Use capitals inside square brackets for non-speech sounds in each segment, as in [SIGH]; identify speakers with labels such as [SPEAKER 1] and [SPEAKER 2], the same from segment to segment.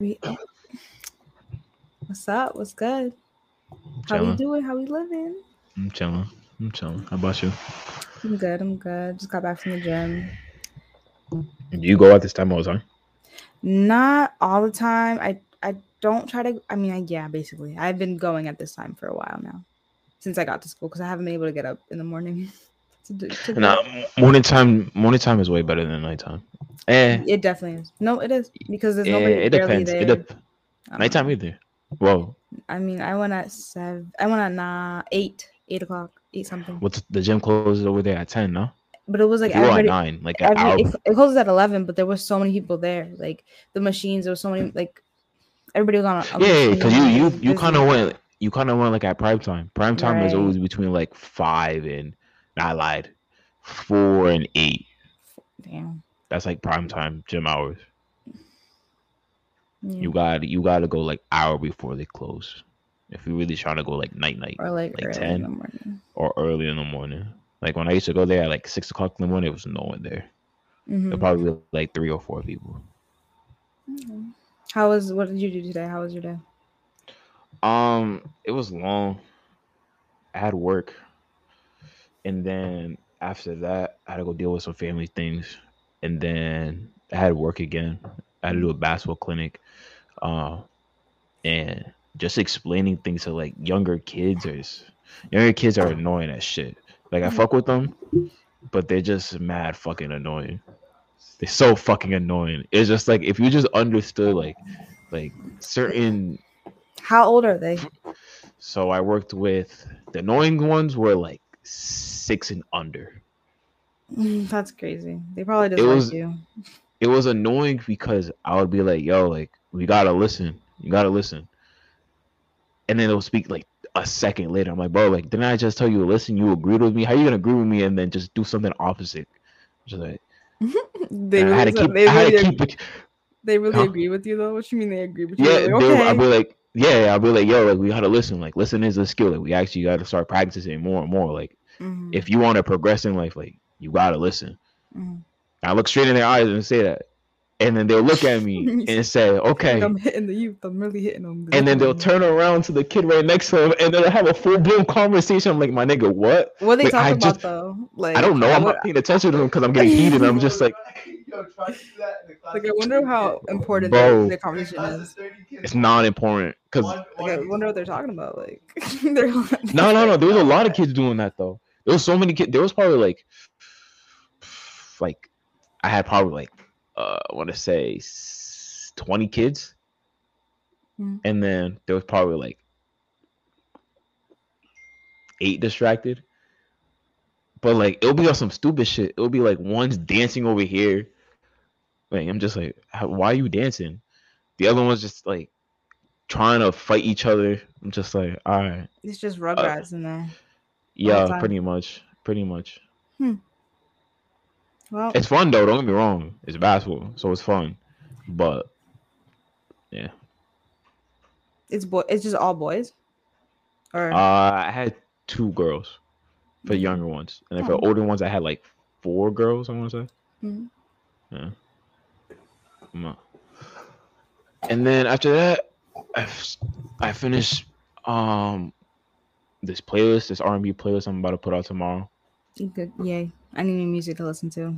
[SPEAKER 1] We- oh. What's up? What's good? How we doing? How we living?
[SPEAKER 2] I'm chilling. I'm chilling. How about you?
[SPEAKER 1] I'm good. I'm good. Just got back from the gym.
[SPEAKER 2] Do you go out this time all the time?
[SPEAKER 1] Not all the time. I I don't try to. I mean, I, yeah, basically, I've been going at this time for a while now, since I got to school because I haven't been able to get up in the morning. [LAUGHS] to do, to
[SPEAKER 2] Nah, morning time. Morning time is way better than nighttime. Eh,
[SPEAKER 1] It definitely is. No, it is because there's
[SPEAKER 2] eh,
[SPEAKER 1] nobody
[SPEAKER 2] it depends.
[SPEAKER 1] there.
[SPEAKER 2] It dep- nighttime either. Whoa,
[SPEAKER 1] I mean, I went at seven. I went at nah, eight, eight o'clock, eight something.
[SPEAKER 2] what's the gym closes over there at ten? No,
[SPEAKER 1] But it was like
[SPEAKER 2] at
[SPEAKER 1] everybody.
[SPEAKER 2] nine, like an
[SPEAKER 1] every,
[SPEAKER 2] hour.
[SPEAKER 1] it, it closes at 11 but there was so many people there like the machines there was so many like everybody was on a, a
[SPEAKER 2] Yeah, because you you you kind of went you kind of went like at prime time. Prime time is always between like five and I lied, four and eight.
[SPEAKER 1] damn
[SPEAKER 2] That's like prime time gym hours.
[SPEAKER 1] yeah.
[SPEAKER 2] You got you got to go like hour before they close. If you're really trying to go like night night.
[SPEAKER 1] or like,
[SPEAKER 2] like
[SPEAKER 1] early
[SPEAKER 2] 10.
[SPEAKER 1] in the morning
[SPEAKER 2] or early in the morning. Like when I used to go there at like six o'clock in the morning, there was no one there.
[SPEAKER 1] Mhm.
[SPEAKER 2] There probably like three or four people.
[SPEAKER 1] Mhm. how was what did you do today how was your day
[SPEAKER 2] Um, it was long. I had work, and then after that, I had to go deal with some family things, and then I had to work again. I had to do a basketball clinic, uh, and just explaining things to like younger kids is younger kids are annoying as shit. Like I
[SPEAKER 1] Mhm.
[SPEAKER 2] fuck with them, but they're just mad fucking annoying. They're so fucking annoying. It's just like if you just understood like like certain
[SPEAKER 1] how old are they
[SPEAKER 2] so I worked with the annoying ones were like six and under. [SIGHS]
[SPEAKER 1] That's crazy they probably just
[SPEAKER 2] It
[SPEAKER 1] like
[SPEAKER 2] was-
[SPEAKER 1] you
[SPEAKER 2] It was annoying because I would be like, yo, like, we gotta listen. You gotta listen. And then they'll speak like a second later. I'm like, bro, like, didn't I just tell you to listen? You agreed with me. How you gonna agree with me and then just do something opposite? Just like [LAUGHS]
[SPEAKER 1] they
[SPEAKER 2] and I had
[SPEAKER 1] really,
[SPEAKER 2] to keep
[SPEAKER 1] they really,
[SPEAKER 2] to keep it
[SPEAKER 1] they really
[SPEAKER 2] Huh?
[SPEAKER 1] agree with you though what you mean they agree with you
[SPEAKER 2] Yeah,
[SPEAKER 1] like, okay.
[SPEAKER 2] I'll be like, yeah, I'll be like, yo, like we gotta listen. Like listen is a skill. Like we actually gotta start practicing more and more. Like
[SPEAKER 1] Mhm,
[SPEAKER 2] if you want to progress in life, like you gotta listen.
[SPEAKER 1] mhm.
[SPEAKER 2] I look straight in their eyes and say that. And then they'll look at me [LAUGHS] and say, okay.
[SPEAKER 1] i'm hitting the youth i'm really hitting them
[SPEAKER 2] And then they'll turn around to the kid right next to them and then they'll have a full blown conversation. I'm like, my nigga, what?
[SPEAKER 1] what are they
[SPEAKER 2] like,
[SPEAKER 1] talking
[SPEAKER 2] I
[SPEAKER 1] about
[SPEAKER 2] just-
[SPEAKER 1] though like
[SPEAKER 2] I don't know. I'm
[SPEAKER 1] what-
[SPEAKER 2] not paying attention to them because I'm getting heated. I'm just like,
[SPEAKER 1] Like I wonder how important
[SPEAKER 2] Bro.
[SPEAKER 1] their conversation is.
[SPEAKER 2] it's not important. Because
[SPEAKER 1] Like I wonder what they're talking about. Like [LAUGHS] they're
[SPEAKER 2] no, no, no. [LAUGHS] There's a lot of kids doing that though. There was so many kids. There was probably like, like, I had probably like, uh, I want to say 20 kids.
[SPEAKER 1] Mhm.
[SPEAKER 2] And then there was probably like eight distracted. But like it'll be on some stupid shit. It'll be like one's dancing over here. Like I'm just like, why are you dancing? The other one's just like trying to fight each other. I'm just like, all right,
[SPEAKER 1] It's just rugrats in there.
[SPEAKER 2] Yeah, pretty much, pretty much.
[SPEAKER 1] Well,
[SPEAKER 2] It's fun though. Don't get me wrong. It's basketball, so it's fun. But yeah,
[SPEAKER 1] it's boy. It's just all boys. Or
[SPEAKER 2] uh, I had two girls for the younger ones, and then for
[SPEAKER 1] Oh.
[SPEAKER 2] the older ones, I had like four girls. I want to say.
[SPEAKER 1] Mhm.
[SPEAKER 2] Yeah. And then after that, I, f- I finished um this playlist, this R and B playlist I'm about to put out tomorrow.
[SPEAKER 1] good. Yay! I need new music to listen to.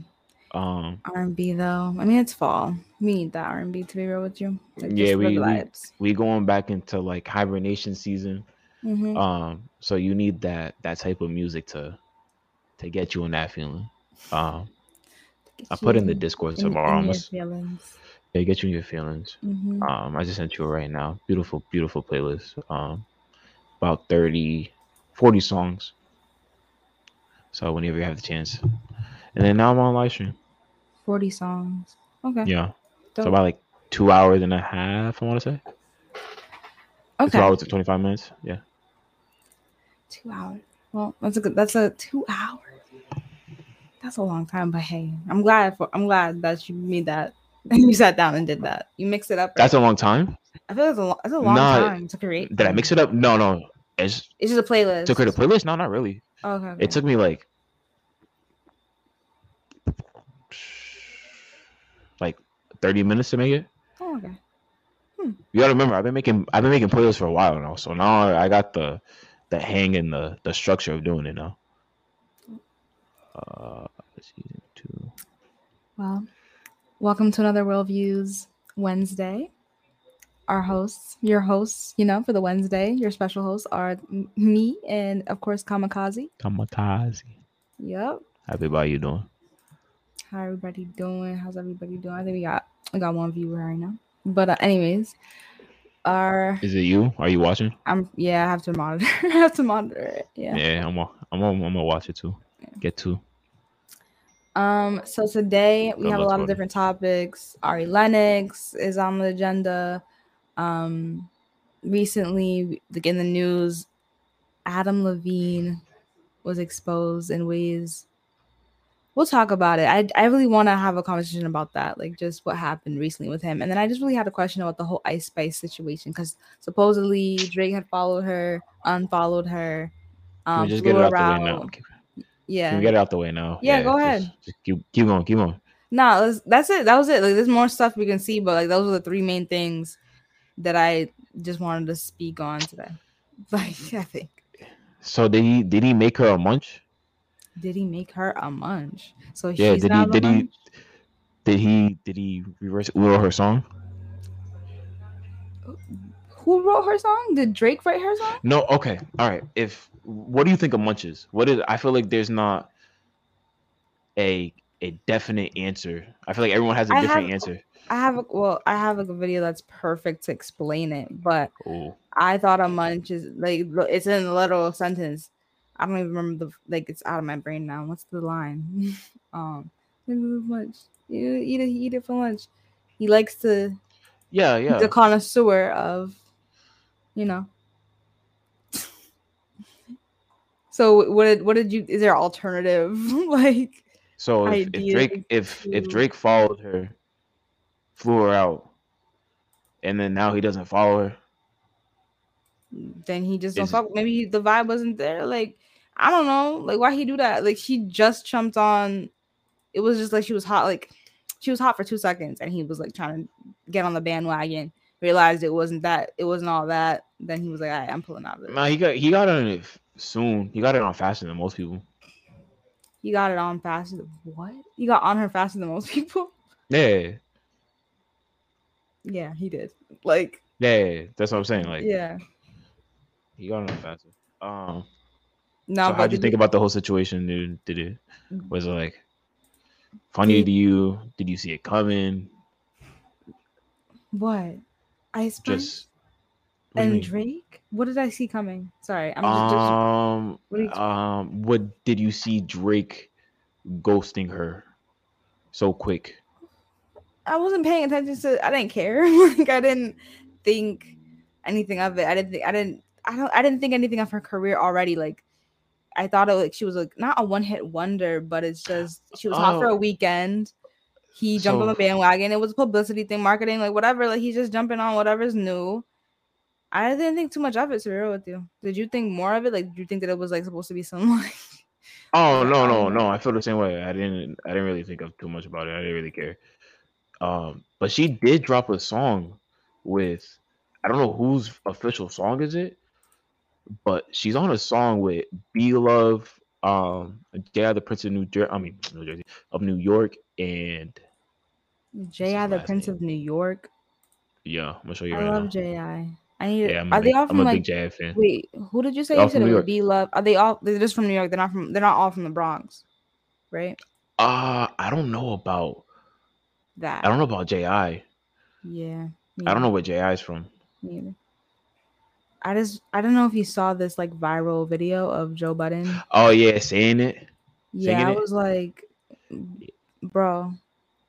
[SPEAKER 2] Um,
[SPEAKER 1] R and B though. I mean, it's fall. We need that R and B to be real with you. Like,
[SPEAKER 2] Yeah, we- we- we going back into like hibernation season.
[SPEAKER 1] Mhm.
[SPEAKER 2] Um, so you need that that type of music to to get you in that feeling. Um, I put in the Discord
[SPEAKER 1] In- in
[SPEAKER 2] tomorrow. I'm
[SPEAKER 1] your feelings.
[SPEAKER 2] yeah, get you in your feelings.
[SPEAKER 1] Mhm.
[SPEAKER 2] Um, I just sent you right now. Beautiful, beautiful playlist. Um, about 30, 40 songs. So whenever you have the chance. And then now I'm on live stream.
[SPEAKER 1] Forty songs. Okay.
[SPEAKER 2] Yeah. So about like two hours and a half, I want to say.
[SPEAKER 1] okay.
[SPEAKER 2] Two hours to 25 minutes. Yeah.
[SPEAKER 1] Two hours. Well, that's a good. That's a two hours. That's a long time, but hey, I'm glad for. I'm glad that you made that. And [LAUGHS] you sat down and did that. You mixed it up.
[SPEAKER 2] That's a long time.
[SPEAKER 1] I feel like it's a, lo- it's a long
[SPEAKER 2] Nah,
[SPEAKER 1] time to create.
[SPEAKER 2] Did I mix it up? No, no. It's
[SPEAKER 1] It's just a playlist.
[SPEAKER 2] took her to playlist? No, not really.
[SPEAKER 1] Oh, okay, okay.
[SPEAKER 2] It took me like like 30 minutes to make it.
[SPEAKER 1] Oh, okay. Hmm.
[SPEAKER 2] You gotta remember, I've been making I've been making playlists for a while now, so now I got the the hang and the the structure of doing it now. Uh, season two.
[SPEAKER 1] Well, welcome to another Worldviews Wednesday. Our hosts, your hosts, you know, for the Wednesday, your special hosts are me and of course Kamikaze.
[SPEAKER 2] Kamikaze.
[SPEAKER 1] Yep.
[SPEAKER 2] How everybody you doing?
[SPEAKER 1] How everybody doing? How's everybody doing? I think we got we got one viewer right now. But uh, anyways, our
[SPEAKER 2] Is it you? Are you watching?
[SPEAKER 1] I'm yeah, I have to monitor. [LAUGHS] I have to monitor it. Yeah.
[SPEAKER 2] Yeah, I'm gonna I'm gonna, I'm gonna watch it too. Get two.
[SPEAKER 1] Um, so today we
[SPEAKER 2] That
[SPEAKER 1] have a lot of different topics. Ari Lennox is on the agenda. Um, recently, like in the news, Adam Levine was exposed in ways. We'll talk about it. I I really want to have a conversation about that, like just what happened recently with him. And then I just really had a question about the whole Ice Spice situation because supposedly Drake had followed her, unfollowed her. Um,
[SPEAKER 2] just get it out the way
[SPEAKER 1] around.
[SPEAKER 2] now?
[SPEAKER 1] Yeah,
[SPEAKER 2] we get it out the way now?
[SPEAKER 1] Yeah, go
[SPEAKER 2] just-
[SPEAKER 1] ahead.
[SPEAKER 2] Just keep keep going, keep going.
[SPEAKER 1] No, that's, that's it. That was it. Like, there's more stuff we can see, but like those are the three main things that I just wanted to speak on today. [LAUGHS] Like, I think
[SPEAKER 2] So did he did he make her a munch?
[SPEAKER 1] did he make her a munch? So
[SPEAKER 2] Yeah,
[SPEAKER 1] she's
[SPEAKER 2] did he did he did he did he reverse Udo her song?
[SPEAKER 1] Who wrote her song? Did Drake write her song?
[SPEAKER 2] No, okay. All right. If what do you think of munch is? What is I feel like there's not a a definite answer. I feel like everyone has a
[SPEAKER 1] I
[SPEAKER 2] different
[SPEAKER 1] have-
[SPEAKER 2] answer.
[SPEAKER 1] I have a well, I have a video that's perfect to explain it, but I thought a munch is like it's in a little sentence. I don't even remember the like it's out of my brain now. What's the line? [LAUGHS] um, munch. You eat it, eat it for lunch. He likes to
[SPEAKER 2] yeah, yeah.
[SPEAKER 1] the connoisseur of, you know. [LAUGHS] so what did what did you? Is there alternative [LAUGHS] like?
[SPEAKER 2] So if, if Drake if if Drake followed her, flew her out, and then now he doesn't follow her.
[SPEAKER 1] Then he just don't
[SPEAKER 2] Is-
[SPEAKER 1] fuck. Maybe the vibe wasn't there. Like I don't know. Like why he do that? Like she just jumped on. It was just like she was hot. Like she was hot for two seconds, and he was like trying to get on the bandwagon. Realized it wasn't that. It wasn't all that. Then he was like, right, I'm pulling out of it.
[SPEAKER 2] Nah, he got he got on it soon. He got it on faster than most people.
[SPEAKER 1] He got it on faster. Than, what? He got on her faster than most [LAUGHS] people.
[SPEAKER 2] Yeah,
[SPEAKER 1] Yeah, he did. Like,
[SPEAKER 2] yeah. That's what I'm saying. Like
[SPEAKER 1] yeah.
[SPEAKER 2] he got on faster. Um.
[SPEAKER 1] No,
[SPEAKER 2] so how'd you think about the whole situation? Did, did it was it like funny to you? Did you see it coming?
[SPEAKER 1] what? Ice Spice
[SPEAKER 2] Just what
[SPEAKER 1] and? Drake? What did I see coming? Sorry, I'm just, just
[SPEAKER 2] um
[SPEAKER 1] what
[SPEAKER 2] um what did you see Drake ghosting her so quick?
[SPEAKER 1] I wasn't paying attention to. I didn't care. [LAUGHS] like I didn't think anything of it. I didn't think. I didn't. I don't. I didn't think anything of her career already. Like I thought it like she was like not a one hit wonder, but it's just she was hot for
[SPEAKER 2] Oh.
[SPEAKER 1] a weekend. He jumped on the bandwagon. It was a publicity thing, marketing, like whatever. Like he's just jumping on whatever's new. I didn't think too much of it. To be real with you, did you think more of it? Like, did you think that it was like supposed to be some [LAUGHS] like?
[SPEAKER 2] Oh no no no! I feel the same way. I didn't I didn't really think of too much about it. I didn't really care. Um, but she did drop a song with I don't know whose official song is it, but she's on a song with B Love, um, Jay the Prince of New Jersey. I mean New Jersey of New York, and
[SPEAKER 1] J.I. the Prince
[SPEAKER 2] name?
[SPEAKER 1] of New York.
[SPEAKER 2] yeah, I'm gonna show you
[SPEAKER 1] I
[SPEAKER 2] right
[SPEAKER 1] love
[SPEAKER 2] now.
[SPEAKER 1] J.I. I need.
[SPEAKER 2] Yeah, I'm a
[SPEAKER 1] are
[SPEAKER 2] big,
[SPEAKER 1] they all
[SPEAKER 2] I'm
[SPEAKER 1] from
[SPEAKER 2] a
[SPEAKER 1] like
[SPEAKER 2] Jay fan.
[SPEAKER 1] Wait, who did you say
[SPEAKER 2] They're
[SPEAKER 1] you said it
[SPEAKER 2] New
[SPEAKER 1] would
[SPEAKER 2] York.
[SPEAKER 1] be love? Are they all? They're just from New York. They're not from. They're not all from the Bronx, right?
[SPEAKER 2] Uh I don't know about
[SPEAKER 1] That.
[SPEAKER 2] I don't know about Ji.
[SPEAKER 1] Yeah.
[SPEAKER 2] I don't know where Ji is from.
[SPEAKER 1] Me either. I just. I don't know if you saw this like viral video of Joe Budden.
[SPEAKER 2] Oh yeah, saying it.
[SPEAKER 1] Yeah,
[SPEAKER 2] Singing
[SPEAKER 1] I
[SPEAKER 2] it?
[SPEAKER 1] was like, bro.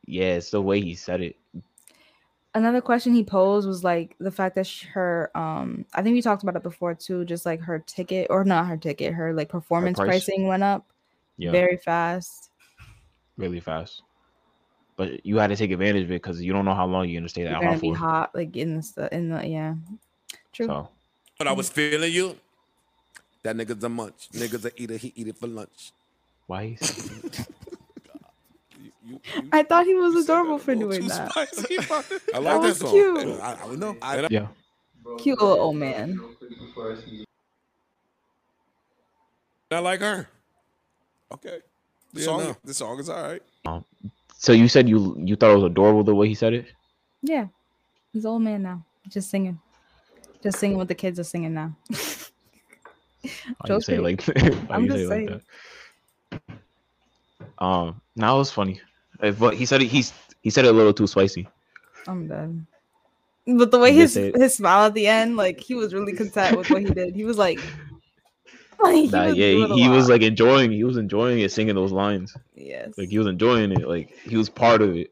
[SPEAKER 2] Yeah, it's the way he said it.
[SPEAKER 1] Another question he posed was like the fact that sh- her um I think we talked about it before too just like her ticket or not her ticket her like performance
[SPEAKER 2] price?
[SPEAKER 1] pricing went up
[SPEAKER 2] Yeah,
[SPEAKER 1] very fast
[SPEAKER 2] really fast. But you had to take advantage of it because you don't know how long you're gonna stay
[SPEAKER 1] You're
[SPEAKER 2] that
[SPEAKER 1] gonna
[SPEAKER 2] hot
[SPEAKER 1] be
[SPEAKER 2] for.
[SPEAKER 1] hot like in the stu- in the yeah true
[SPEAKER 2] So
[SPEAKER 3] But I was feeling you. That nigga's a munch. Nigga's a eater. He eat it for lunch.
[SPEAKER 2] why?
[SPEAKER 4] You, [LAUGHS] you,
[SPEAKER 1] I thought he was adorable for
[SPEAKER 4] little
[SPEAKER 1] doing that.
[SPEAKER 4] spicy, [LAUGHS]
[SPEAKER 3] I like
[SPEAKER 1] That
[SPEAKER 3] that, song.
[SPEAKER 1] cute.
[SPEAKER 4] I, I don't know. I,
[SPEAKER 3] And I-
[SPEAKER 2] Yeah.
[SPEAKER 1] Cute little old man.
[SPEAKER 3] I like her.
[SPEAKER 4] okay. The
[SPEAKER 3] Yeah,
[SPEAKER 4] song,
[SPEAKER 3] no.
[SPEAKER 4] the song is all right.
[SPEAKER 2] So you said you you thought it was adorable the way he said it.
[SPEAKER 1] Yeah, he's old man now. Just singing, just singing what the kids are singing now.
[SPEAKER 2] Why you
[SPEAKER 1] Joe's
[SPEAKER 2] say like [LAUGHS] why
[SPEAKER 1] I'm
[SPEAKER 2] you say
[SPEAKER 1] just
[SPEAKER 2] like
[SPEAKER 1] saying.
[SPEAKER 2] that? Um, now it was funny, but he said it. He's he said it a little too spicy.
[SPEAKER 1] I'm done. But the way his his smile at the end, like he was really content with what he did. He was like, [LAUGHS] like he
[SPEAKER 2] Nah,
[SPEAKER 1] was
[SPEAKER 2] yeah,
[SPEAKER 1] a
[SPEAKER 2] he was like enjoying. He was enjoying it, singing those lines.
[SPEAKER 1] yes.
[SPEAKER 2] Like he was enjoying it. Like he was part of it.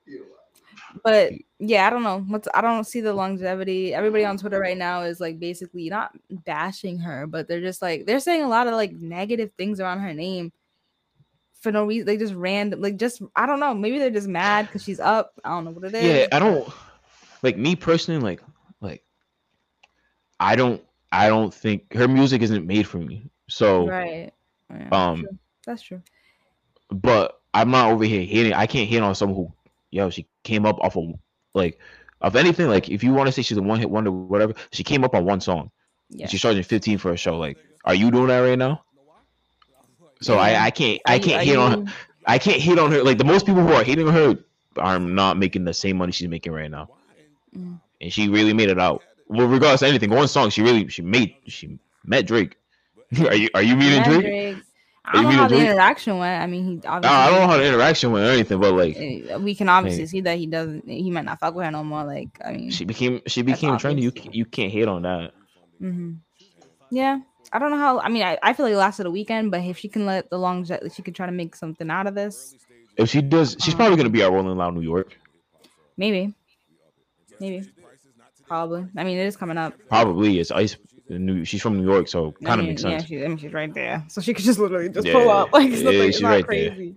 [SPEAKER 1] but yeah, I don't know. What's I don't see the longevity. Everybody on Twitter right now is like basically not bashing her, but they're just like they're saying a lot of like negative things around her name for no reason. They just random like just I don't know. Maybe they're just mad because she's up. I don't know what it is.
[SPEAKER 2] Yeah, I don't like me personally. Like like I don't I don't think her music isn't made for me. So,
[SPEAKER 1] right. Yeah,
[SPEAKER 2] um,
[SPEAKER 1] true. that's true.
[SPEAKER 2] but I'm not over here hating. I can't hate on someone who, yo, she came up off of like, of anything. Like, if you want to say she's a one hit wonder, whatever, she came up on one song.
[SPEAKER 1] Yeah.
[SPEAKER 2] She's charging 15 for a show. Like, are you doing that right now? So
[SPEAKER 1] Yeah.
[SPEAKER 2] I I can't I can't hate on her. I can't hate on her. Like the most people who are hating on her are not making the same money she's making right now.
[SPEAKER 1] Mm.
[SPEAKER 2] And she really made it out. Well, regardless of anything, one song she really she made she met Drake. [LAUGHS] are you are you meeting Drake?
[SPEAKER 1] Drake. I don't know how the
[SPEAKER 2] Drake?
[SPEAKER 1] interaction went. I mean, he
[SPEAKER 2] No,
[SPEAKER 1] obviously.
[SPEAKER 2] I don't know how the interaction went or anything, but like
[SPEAKER 1] eh, We can obviously see that he doesn't. He might not fuck with her no more. Like, I mean,
[SPEAKER 2] she became she became trendy. You you can't hate on that.
[SPEAKER 1] hmm yeah. I don't know how. I mean, I, I feel like it lasted a weekend, but if she can let the long jet, she could try to make something out of this.
[SPEAKER 2] If she does, she's probably gonna be at Rolling Loud New York.
[SPEAKER 1] Maybe, maybe, probably. I mean, it is coming up.
[SPEAKER 2] Probably it's Ice. New, she's from New York, so
[SPEAKER 1] I
[SPEAKER 2] kind of
[SPEAKER 1] mean,
[SPEAKER 2] makes
[SPEAKER 1] Yeah,
[SPEAKER 2] sense.
[SPEAKER 1] she, I mean, she's right there, so she could just literally just pull up. Like, it's,
[SPEAKER 2] yeah, she's
[SPEAKER 1] not
[SPEAKER 2] right there.
[SPEAKER 1] crazy.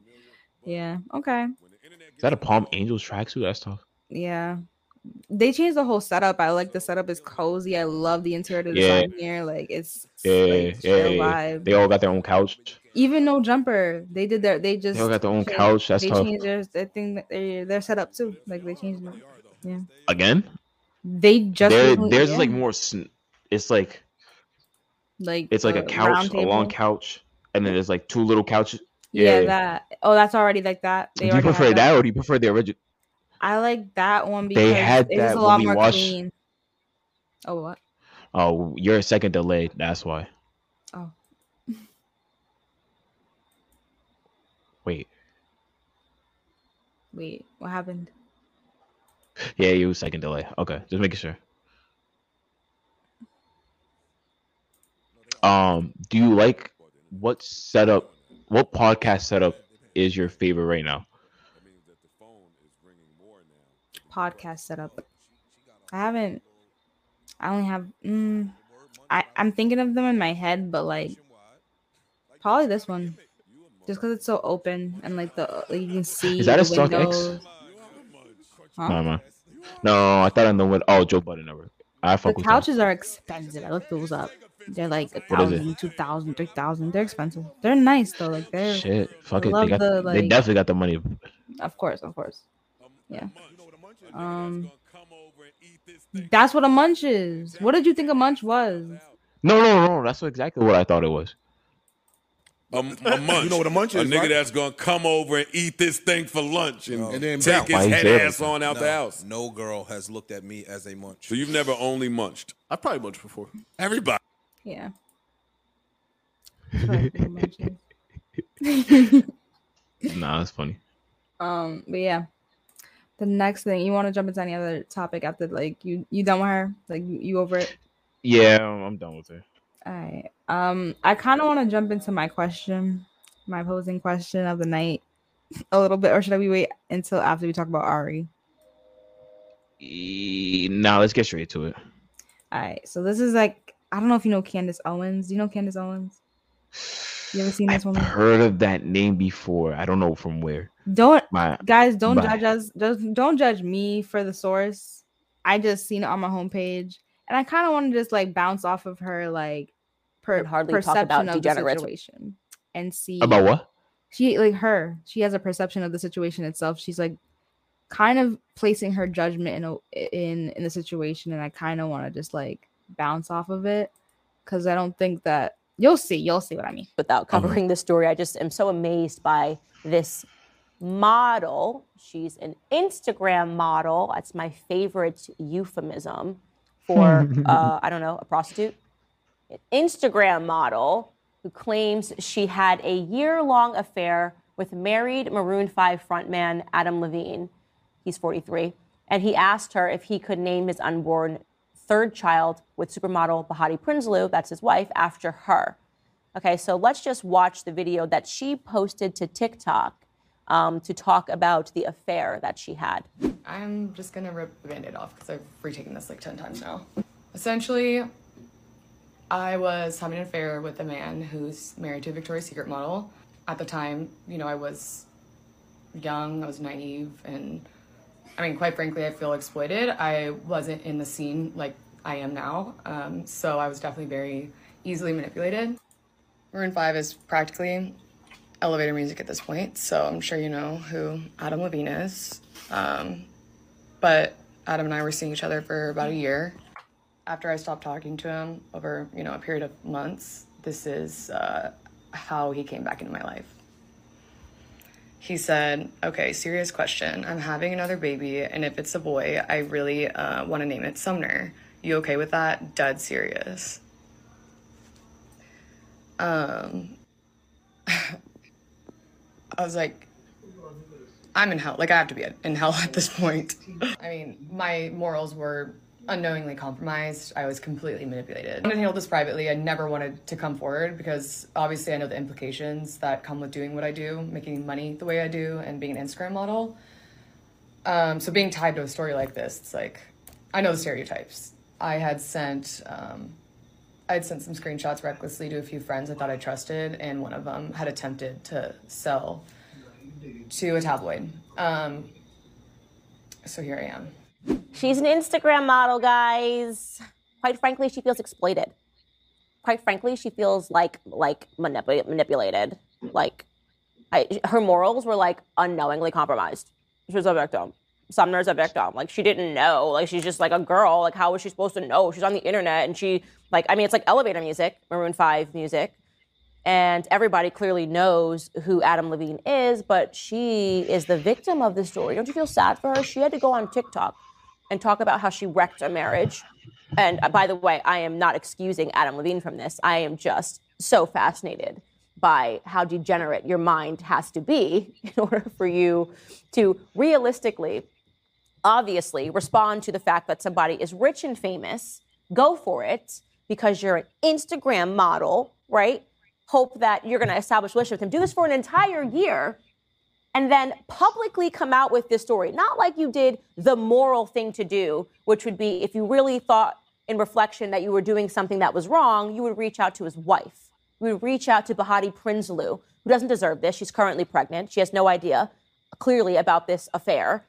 [SPEAKER 1] Yeah. Okay.
[SPEAKER 2] Is that a Palm Angels tracksuit? That's tough.
[SPEAKER 1] Yeah. They changed the whole setup. I like the setup is cozy. I love the interior
[SPEAKER 2] Yeah.
[SPEAKER 1] design here. Like it's
[SPEAKER 2] Yeah,
[SPEAKER 1] like,
[SPEAKER 2] yeah, yeah. They all got their own couch.
[SPEAKER 1] Even no jumper. They did their they just
[SPEAKER 2] They all got their own
[SPEAKER 1] changed-
[SPEAKER 2] couch. That's
[SPEAKER 1] they
[SPEAKER 2] tough.
[SPEAKER 1] changed their, their thing that they their setup too. Like they changed Yeah.
[SPEAKER 2] Again,
[SPEAKER 1] They just
[SPEAKER 2] Their,
[SPEAKER 1] recently- yeah,
[SPEAKER 2] like more. sn- It's like
[SPEAKER 1] like
[SPEAKER 2] it's like a couch, a long couch, and then there's like two little couches.
[SPEAKER 1] Yeah,
[SPEAKER 2] Yeah.
[SPEAKER 1] that. Oh, that's already like that. They
[SPEAKER 2] do you prefer that or do you prefer the original?
[SPEAKER 1] I like that one because
[SPEAKER 2] They had
[SPEAKER 1] it's
[SPEAKER 2] that
[SPEAKER 1] just a lot more
[SPEAKER 2] watched-
[SPEAKER 1] clean. Oh what?
[SPEAKER 2] Oh, you're a second delayed. That's why.
[SPEAKER 1] Oh. [LAUGHS]
[SPEAKER 2] Wait.
[SPEAKER 1] Wait, what happened?
[SPEAKER 2] Yeah, you second delay. Okay, just making sure. Um, do you like what setup? What podcast setup is your favorite right now?
[SPEAKER 1] Podcast setup. I haven't. I only have. Mm, I I'm thinking of them in my head, but like probably this one, just because it's so open and like the like, you can see.
[SPEAKER 2] Is that a Stock X?
[SPEAKER 1] Huh?
[SPEAKER 2] No, no, no. I thought I know what. Oh, Joe Budden never. I
[SPEAKER 1] The
[SPEAKER 2] fuck with him.
[SPEAKER 1] couches are expensive. I looked those up. They're like a
[SPEAKER 2] What is it?
[SPEAKER 1] thousand, two thousand, three thousand. They're expensive. They're nice though. Like they're,
[SPEAKER 2] Shit, fuck it. They got.
[SPEAKER 1] the,
[SPEAKER 2] they definitely got the money.
[SPEAKER 1] of course, of course. Yeah. Um. That's what a munch is. What did you think a munch was?
[SPEAKER 2] No, no, no. That's exactly what I thought it was.
[SPEAKER 3] A, a munch. [LAUGHS]
[SPEAKER 4] You know what a munch is?
[SPEAKER 3] A nigga
[SPEAKER 4] right?
[SPEAKER 3] that's gonna come over and eat this thing for lunch and,
[SPEAKER 4] And then
[SPEAKER 3] take
[SPEAKER 4] bounce.
[SPEAKER 3] his
[SPEAKER 2] Why
[SPEAKER 3] head
[SPEAKER 2] said
[SPEAKER 3] ass
[SPEAKER 2] it.
[SPEAKER 3] on out the house.
[SPEAKER 4] No girl has looked at me as a munch.
[SPEAKER 3] So you've never only munched.
[SPEAKER 5] I probably munched before.
[SPEAKER 3] Everybody.
[SPEAKER 1] Yeah. That's what I think a munch is.
[SPEAKER 2] Nah, that's funny.
[SPEAKER 1] um. But yeah. The next thing you want to jump into any other topic after like you you done with her like you, you over it.
[SPEAKER 2] Yeah, I'm- I'm done with it.
[SPEAKER 1] All right. Um, I kind of want to jump into my question, my posing question of the night, a little bit, or should we wait until after we talk about Ari?
[SPEAKER 2] E- Now let's get straight to it.
[SPEAKER 1] All right. So this is like I don't know if you know Candace Owens. Do you know Candace Owens? You ever seen this
[SPEAKER 2] I've
[SPEAKER 1] woman?
[SPEAKER 2] heard of that name before. I don't know from where.
[SPEAKER 1] Don't
[SPEAKER 2] My
[SPEAKER 1] guys don't
[SPEAKER 2] Bye.
[SPEAKER 1] judge us. Just don't judge me for the source. I just seen it on my homepage, and I kind of want to just like bounce off of her like per
[SPEAKER 6] Would hardly talk
[SPEAKER 1] perception
[SPEAKER 6] about
[SPEAKER 1] of the
[SPEAKER 6] degenerates.
[SPEAKER 1] situation and see
[SPEAKER 2] about what?
[SPEAKER 1] she like her she has a perception of the situation itself she's like kind of placing her judgment in a, in in the situation and i kind of want to just like bounce off of it because i don't think that you'll see you'll see what i mean
[SPEAKER 5] without covering the story. I just am so amazed by this model. She's an Instagram model. That's my favorite euphemism for, [LAUGHS] uh, I don't know, a prostitute. Instagram model who claims she had a year long affair with married Maroon 5 frontman Adam Levine. He's 43. And he asked her if he could name his unborn third child with supermodel Behati Prinsloo, that's his wife, after her. Okay, so let's just watch the video that she posted to TikTok um, to talk about the affair that she had.
[SPEAKER 6] I'm just gonna rip the band-aid off because I've retaken this like 10 times now. Essentially, I was having an affair with a man who's married to a Victoria's Secret model. At the time, you know, I was young, I was naive, and I mean, quite frankly, I feel exploited. I wasn't in the scene like I am now, um, so I was definitely very easily manipulated. Maroon 5 is practically elevator music at this point, so I'm sure you know who Adam Levine is. Um, but Adam and I were seeing each other for about a year. After I stopped talking to him over, you know, a period of months, this is uh, how he came back into my life. He said, "Okay, serious question. I'm having another baby, and if it's a boy, I really uh, want to name it Sumner. You okay with that? Dead serious." Um, [LAUGHS] I was like, I'm in hell. Like, I have to be in hell at this point. [LAUGHS] I mean, my morals were unknowingly compromised. I was completely manipulated. I wanted to handle this privately. I never wanted to come forward because obviously I know the implications that come with doing what I do, making money the way I do, and being an Instagram model. Um, so being tied to a story like this, it's like, I know the stereotypes. I had sent, um, I had sent some screenshots recklessly to a few friends I thought I trusted, and one of them had attempted to sell to a tabloid. Um, so here I am.
[SPEAKER 5] She's an Instagram model, guys. Quite frankly, she feels exploited. Quite frankly, she feels like like manipul- manipulated. Like, I, her morals were like unknowingly compromised. She was a victim. Sumner's a victim. Like she didn't know. Like she's just like a girl. Like how was she supposed to know? She's on the internet and she like I mean it's like elevator music, Maroon Five music, and everybody clearly knows who Adam Levine is, but she is the victim of the story. Don't you feel sad for her? She had to go on TikTok and talk about how she wrecked a marriage. And uh, by the way, I am not excusing Adam Levine from this. I am just so fascinated by how degenerate your mind has to be [LAUGHS] in order for you to realistically, obviously, respond to the fact that somebody is rich and famous, go for it because you're an Instagram model, right? Hope that you're going to establish a relationship with him. Do this for an entire year and then publicly come out with this story. Not like you did the moral thing to do, which would be if you really thought in reflection that you were doing something that was wrong, you would reach out to his wife. You would reach out to Behati Prinsloo, who doesn't deserve this. She's currently pregnant. She has no idea clearly about this affair.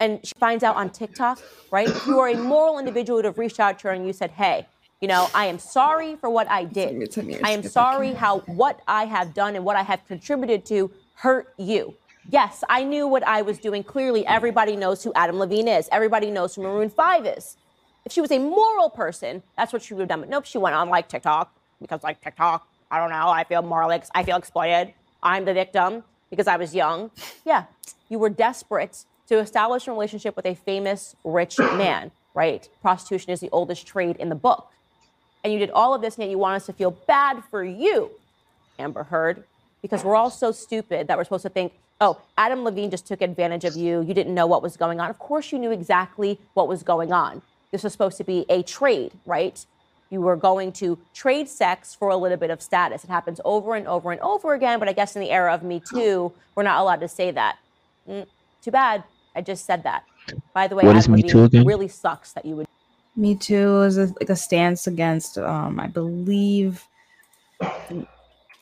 [SPEAKER 5] And she finds out on TikTok, right? If you are a moral individual, would have reached out to her and you said, hey, you know, I am sorry for what I did.
[SPEAKER 1] me 10 years
[SPEAKER 5] I am sorry how what I have done and what I have contributed to hurt you. Yes, I knew what I was doing. Clearly, everybody knows who Adam Levine is. Everybody knows who Maroon 5 is. If she was a moral person, that's what she would have done. But nope, she went on like TikTok because, like, TikTok, I don't know, I feel morally, ex- I feel exploited. I'm the victim because I was young. Yeah, you were desperate to establish a relationship with a famous rich [CLEARS THROAT] man, right? Prostitution is the oldest trade in the book. And you did all of this, and yet you want us to feel bad for you, Amber Heard, because we're all so stupid that we're supposed to think, oh, Adam Levine just took advantage of you. You didn't know what was going on. Of course, you knew exactly what was going on. This was supposed to be a trade, right? You were going to trade sex for a little bit of status. It happens over and over and over again, but I guess in the era of Me Too, we're not allowed to say that. Mm, too bad. I just said that. By the way,
[SPEAKER 2] What is
[SPEAKER 5] Adam
[SPEAKER 2] Me Too
[SPEAKER 5] Levine
[SPEAKER 2] again?
[SPEAKER 5] really sucks that you would
[SPEAKER 1] Me Too is a, like a stance against, um, I believe,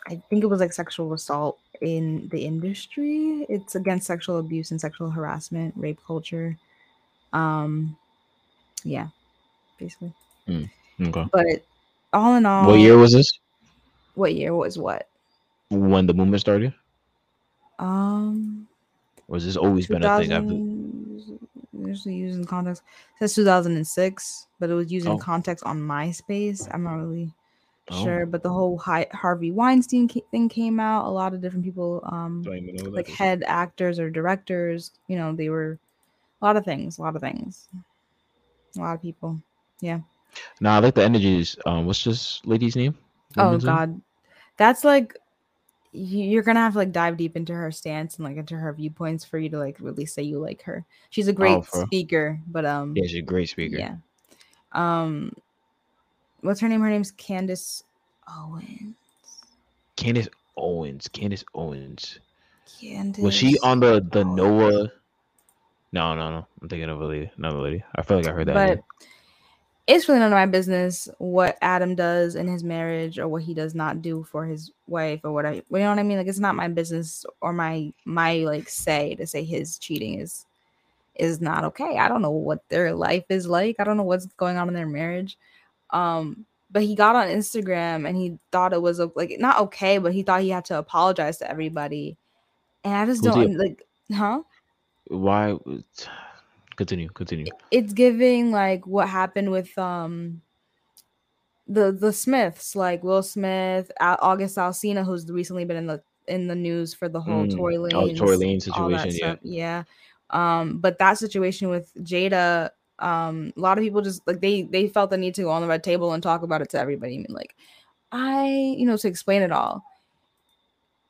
[SPEAKER 1] I think it was like sexual assault in the industry. It's against sexual abuse and sexual harassment, rape culture. Um, yeah, basically.
[SPEAKER 2] Okay.
[SPEAKER 1] But all in all,
[SPEAKER 2] What year was this?
[SPEAKER 1] What year was what?
[SPEAKER 2] When the movement started?
[SPEAKER 1] Um,
[SPEAKER 2] Or has this always been a thing? I've,
[SPEAKER 1] 2000 usually used in context. It says 2006, but it was used in
[SPEAKER 2] Oh.
[SPEAKER 1] context on MySpace. I'm not really
[SPEAKER 2] Oh.
[SPEAKER 1] sure, but the whole Hi- Harvey Weinstein ca- thing came out. A lot of different people, um,
[SPEAKER 2] don't even know what
[SPEAKER 1] like head actors or directors, you know, they were a lot of things, a lot of things, a lot of people. Yeah.
[SPEAKER 2] Nah, I like the energies. Um, what's this lady's name?
[SPEAKER 1] Oh
[SPEAKER 2] Woman's name?
[SPEAKER 1] God, that's like you- you're gonna have to like dive deep into her stance and like into her viewpoints for you to like really say you like her. She's a great
[SPEAKER 2] for-
[SPEAKER 1] speaker, but um,
[SPEAKER 2] Yeah, she's a great speaker.
[SPEAKER 1] yeah. Um, what's her name? Her name's Candace Owens.
[SPEAKER 2] Candace Owens. Candace Owens.
[SPEAKER 1] Candace.
[SPEAKER 2] Was she on the the
[SPEAKER 1] Owens.
[SPEAKER 2] Noah? No, no, no. I'm thinking of a lady, another lady. I feel like I heard that.
[SPEAKER 1] But
[SPEAKER 2] name.
[SPEAKER 1] it's really none of my business what Adam does in his marriage or what he does not do for his wife or what I you know what I mean? Like it's not my business or my my like say to say his cheating is is not okay. I don't know what their life is like. I don't know what's going on in their marriage. Um but he got on Instagram and he thought it was like not okay, but he thought he had to apologize to everybody. And I just don't like huh?
[SPEAKER 2] Why? [SIGHS] Continue. Continue.
[SPEAKER 1] it's giving like what happened with um the the Smiths, like Will Smith, August Alsina, who's recently been in the in the news for the whole
[SPEAKER 2] Mm.
[SPEAKER 1] Tory
[SPEAKER 2] Oh,
[SPEAKER 1] Lanez,
[SPEAKER 2] Tory Lanez situation, yeah.
[SPEAKER 1] stuff, yeah. Um, but that situation with Jada, um, a lot of people just like they they felt the need to go on the red table and talk about it to everybody. I mean, like, I you know to explain it all.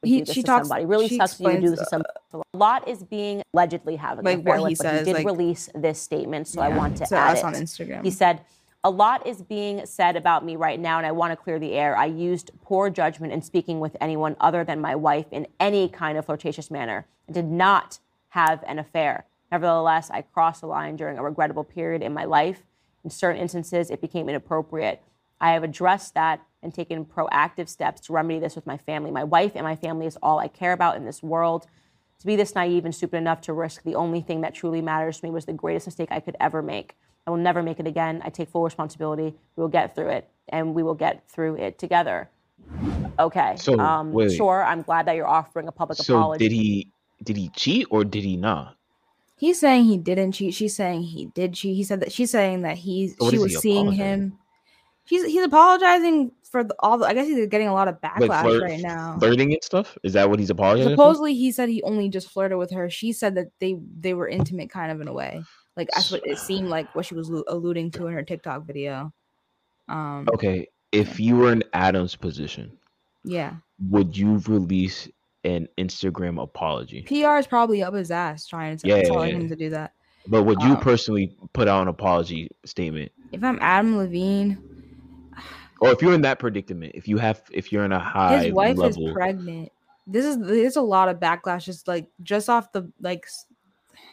[SPEAKER 1] He- she
[SPEAKER 5] to
[SPEAKER 1] talks-
[SPEAKER 5] somebody. Really
[SPEAKER 1] she
[SPEAKER 5] sucks you do this to somebody. A lot is being allegedly having
[SPEAKER 1] Like what he
[SPEAKER 5] with,
[SPEAKER 1] says,
[SPEAKER 5] he did
[SPEAKER 1] like-
[SPEAKER 5] release this statement, so I want to
[SPEAKER 1] to
[SPEAKER 5] add
[SPEAKER 1] us
[SPEAKER 5] it.
[SPEAKER 1] on Instagram.
[SPEAKER 5] He said, "A lot is being said about me right now, and I want to clear the air. I used poor judgment in speaking with anyone other than my wife in any kind of flirtatious manner. I did not have an affair. Nevertheless, I crossed the line during a regrettable period in my life. In certain instances, it became inappropriate. I have addressed that and taken proactive steps to remedy this with my family. My wife and my family is all I care about in this world. To be this naive and stupid enough to risk the only thing that truly matters to me was the greatest mistake I could ever make. I will never make it again. I take full responsibility. We will get through it, and we will get through it together. Okay.
[SPEAKER 2] So,
[SPEAKER 5] um,
[SPEAKER 2] wait.
[SPEAKER 5] sure. I'm glad that you're offering a public
[SPEAKER 2] So
[SPEAKER 5] apology.
[SPEAKER 2] did he? Did he cheat or did he not?
[SPEAKER 1] He's saying he didn't cheat. She's saying he did cheat. He said that she's saying that he
[SPEAKER 2] what
[SPEAKER 1] she was
[SPEAKER 2] he
[SPEAKER 1] seeing him. He's he's apologizing for the, all the. I guess he's getting a lot of backlash
[SPEAKER 2] flirt-
[SPEAKER 1] right now.
[SPEAKER 2] Flirting and stuff. Is that what he's apologizing? for?
[SPEAKER 1] Supposedly, he said he only just flirted with her. She said that they they were intimate, kind of in a way. Like that's what it seemed like what she was alluding to in her TikTok video. Um.
[SPEAKER 2] Okay, if you were in Adam's position,
[SPEAKER 1] Yeah.
[SPEAKER 2] would you release an Instagram apology?
[SPEAKER 1] PR is probably up his ass trying to
[SPEAKER 2] Yeah,
[SPEAKER 1] telling
[SPEAKER 2] yeah,
[SPEAKER 1] him
[SPEAKER 2] yeah.
[SPEAKER 1] to do that.
[SPEAKER 2] But would you
[SPEAKER 1] Um,
[SPEAKER 2] personally put out an apology statement?
[SPEAKER 1] If I'm Adam Levine,
[SPEAKER 2] Or if you're in that predicament, if you have, if you're in a high
[SPEAKER 1] his wife
[SPEAKER 2] level,
[SPEAKER 1] is pregnant. This is there's a lot of backlash just like just off the like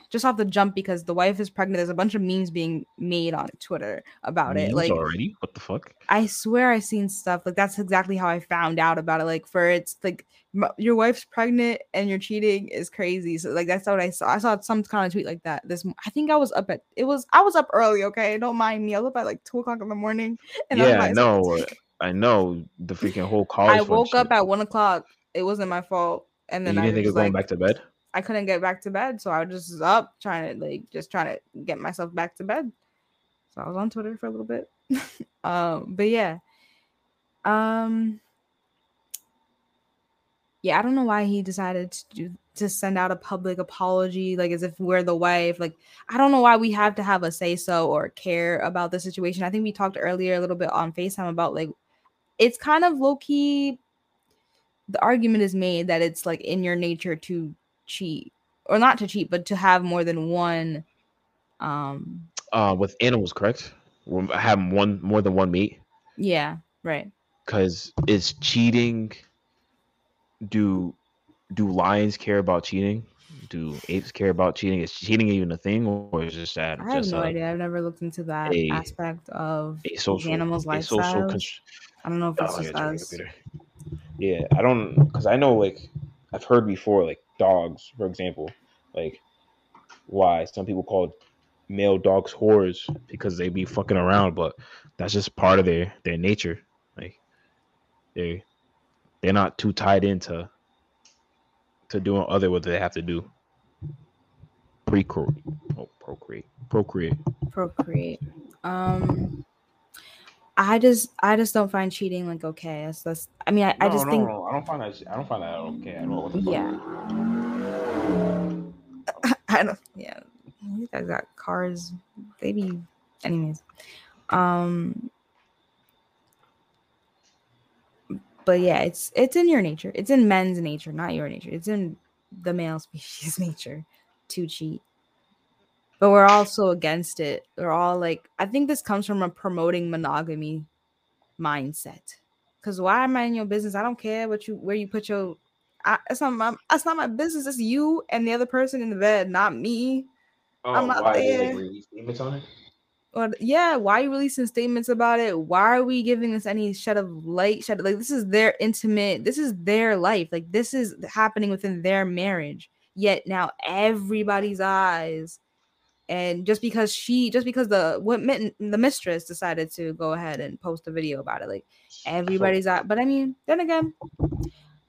[SPEAKER 1] just off the jump because the wife is pregnant. There's a bunch of memes being made on Twitter about it.
[SPEAKER 2] memes
[SPEAKER 1] Like
[SPEAKER 2] already, what the fuck?
[SPEAKER 1] I swear I've seen stuff like that's exactly how I found out about it. Like for it's like m- your wife's pregnant and you're cheating is crazy. So like that's what I saw. I saw some kind of tweet like that. This I think I was up at it was I was up early. Okay, don't mind me. I was up at like two o'clock in the morning. was
[SPEAKER 2] yeah, I know. uh, I know the freaking whole [LAUGHS] college.
[SPEAKER 1] I woke up
[SPEAKER 2] shit.
[SPEAKER 1] at one o'clock. It wasn't my fault. And
[SPEAKER 2] And
[SPEAKER 1] then
[SPEAKER 2] you
[SPEAKER 1] I
[SPEAKER 2] didn't think
[SPEAKER 1] was
[SPEAKER 2] of going
[SPEAKER 1] like,
[SPEAKER 2] back to bed?
[SPEAKER 1] I couldn't get back to bed, so I was just up trying to like just trying to get myself back to bed. So I was on Twitter for a little bit. [LAUGHS] um, but yeah. Um yeah, I don't know why he decided to do to send out a public apology, like as if we're the wife. Like, I don't know why we have to have a say so or care about the situation. I think we talked earlier a little bit on FaceTime about like it's kind of low key. The argument is made that it's like in your nature to cheat or not to cheat, but to have more than one. Um,
[SPEAKER 2] Uh, with animals, correct? Or Have one more than one meat.
[SPEAKER 1] yeah, right.
[SPEAKER 2] because is cheating. Do do lions care about cheating? Do apes care about cheating? Is cheating even a thing, or is just that
[SPEAKER 1] I have no
[SPEAKER 2] a,
[SPEAKER 1] idea. I've never looked into that
[SPEAKER 2] a-
[SPEAKER 1] aspect of
[SPEAKER 2] social
[SPEAKER 1] animals'
[SPEAKER 2] a social
[SPEAKER 1] lifestyles.
[SPEAKER 2] cons-
[SPEAKER 1] I don't know if it's
[SPEAKER 2] Oh,
[SPEAKER 1] just
[SPEAKER 2] yeah,
[SPEAKER 1] us.
[SPEAKER 2] Yeah, I don't because I know like I've heard before like dogs, for example, like why some people call male dogs whores because they be fucking around, but that's just part of their their nature. Like they they're not too tied into to doing other what they have to do. Pre-cro- oh, procreate, procreate.
[SPEAKER 1] procreate. Um, I just I just don't find cheating like okay. That's that's. I mean, I, I
[SPEAKER 2] No,
[SPEAKER 1] just
[SPEAKER 2] no,
[SPEAKER 1] think
[SPEAKER 2] no, I don't find that. I don't find that okay at all.
[SPEAKER 1] Yeah. [LAUGHS] I don't. Yeah, these guys got cars. They be, anyways. Um, but yeah, it's it's in your nature. It's in men's nature, not your nature. It's in the male [LAUGHS] species nature to cheat. But we're also against it. We're all like, I think this comes from a promoting monogamy mindset. Cause why am I in your business? I don't care what you where you put your. I, it's not my. That's not my business. It's you and the other person in the bed, not me.
[SPEAKER 2] Oh,
[SPEAKER 1] I'm not
[SPEAKER 2] why
[SPEAKER 1] there.
[SPEAKER 2] statements on it?
[SPEAKER 1] Or yeah, why are you releasing statements about it? Why are we giving this any shed of light? Shed like this is their intimate. This is their life. Like this is happening within their marriage. Yet now everybody's eyes, and just because she, just because the what the mistress decided to go ahead and post a video about it, like everybody's eye. But I mean, then again,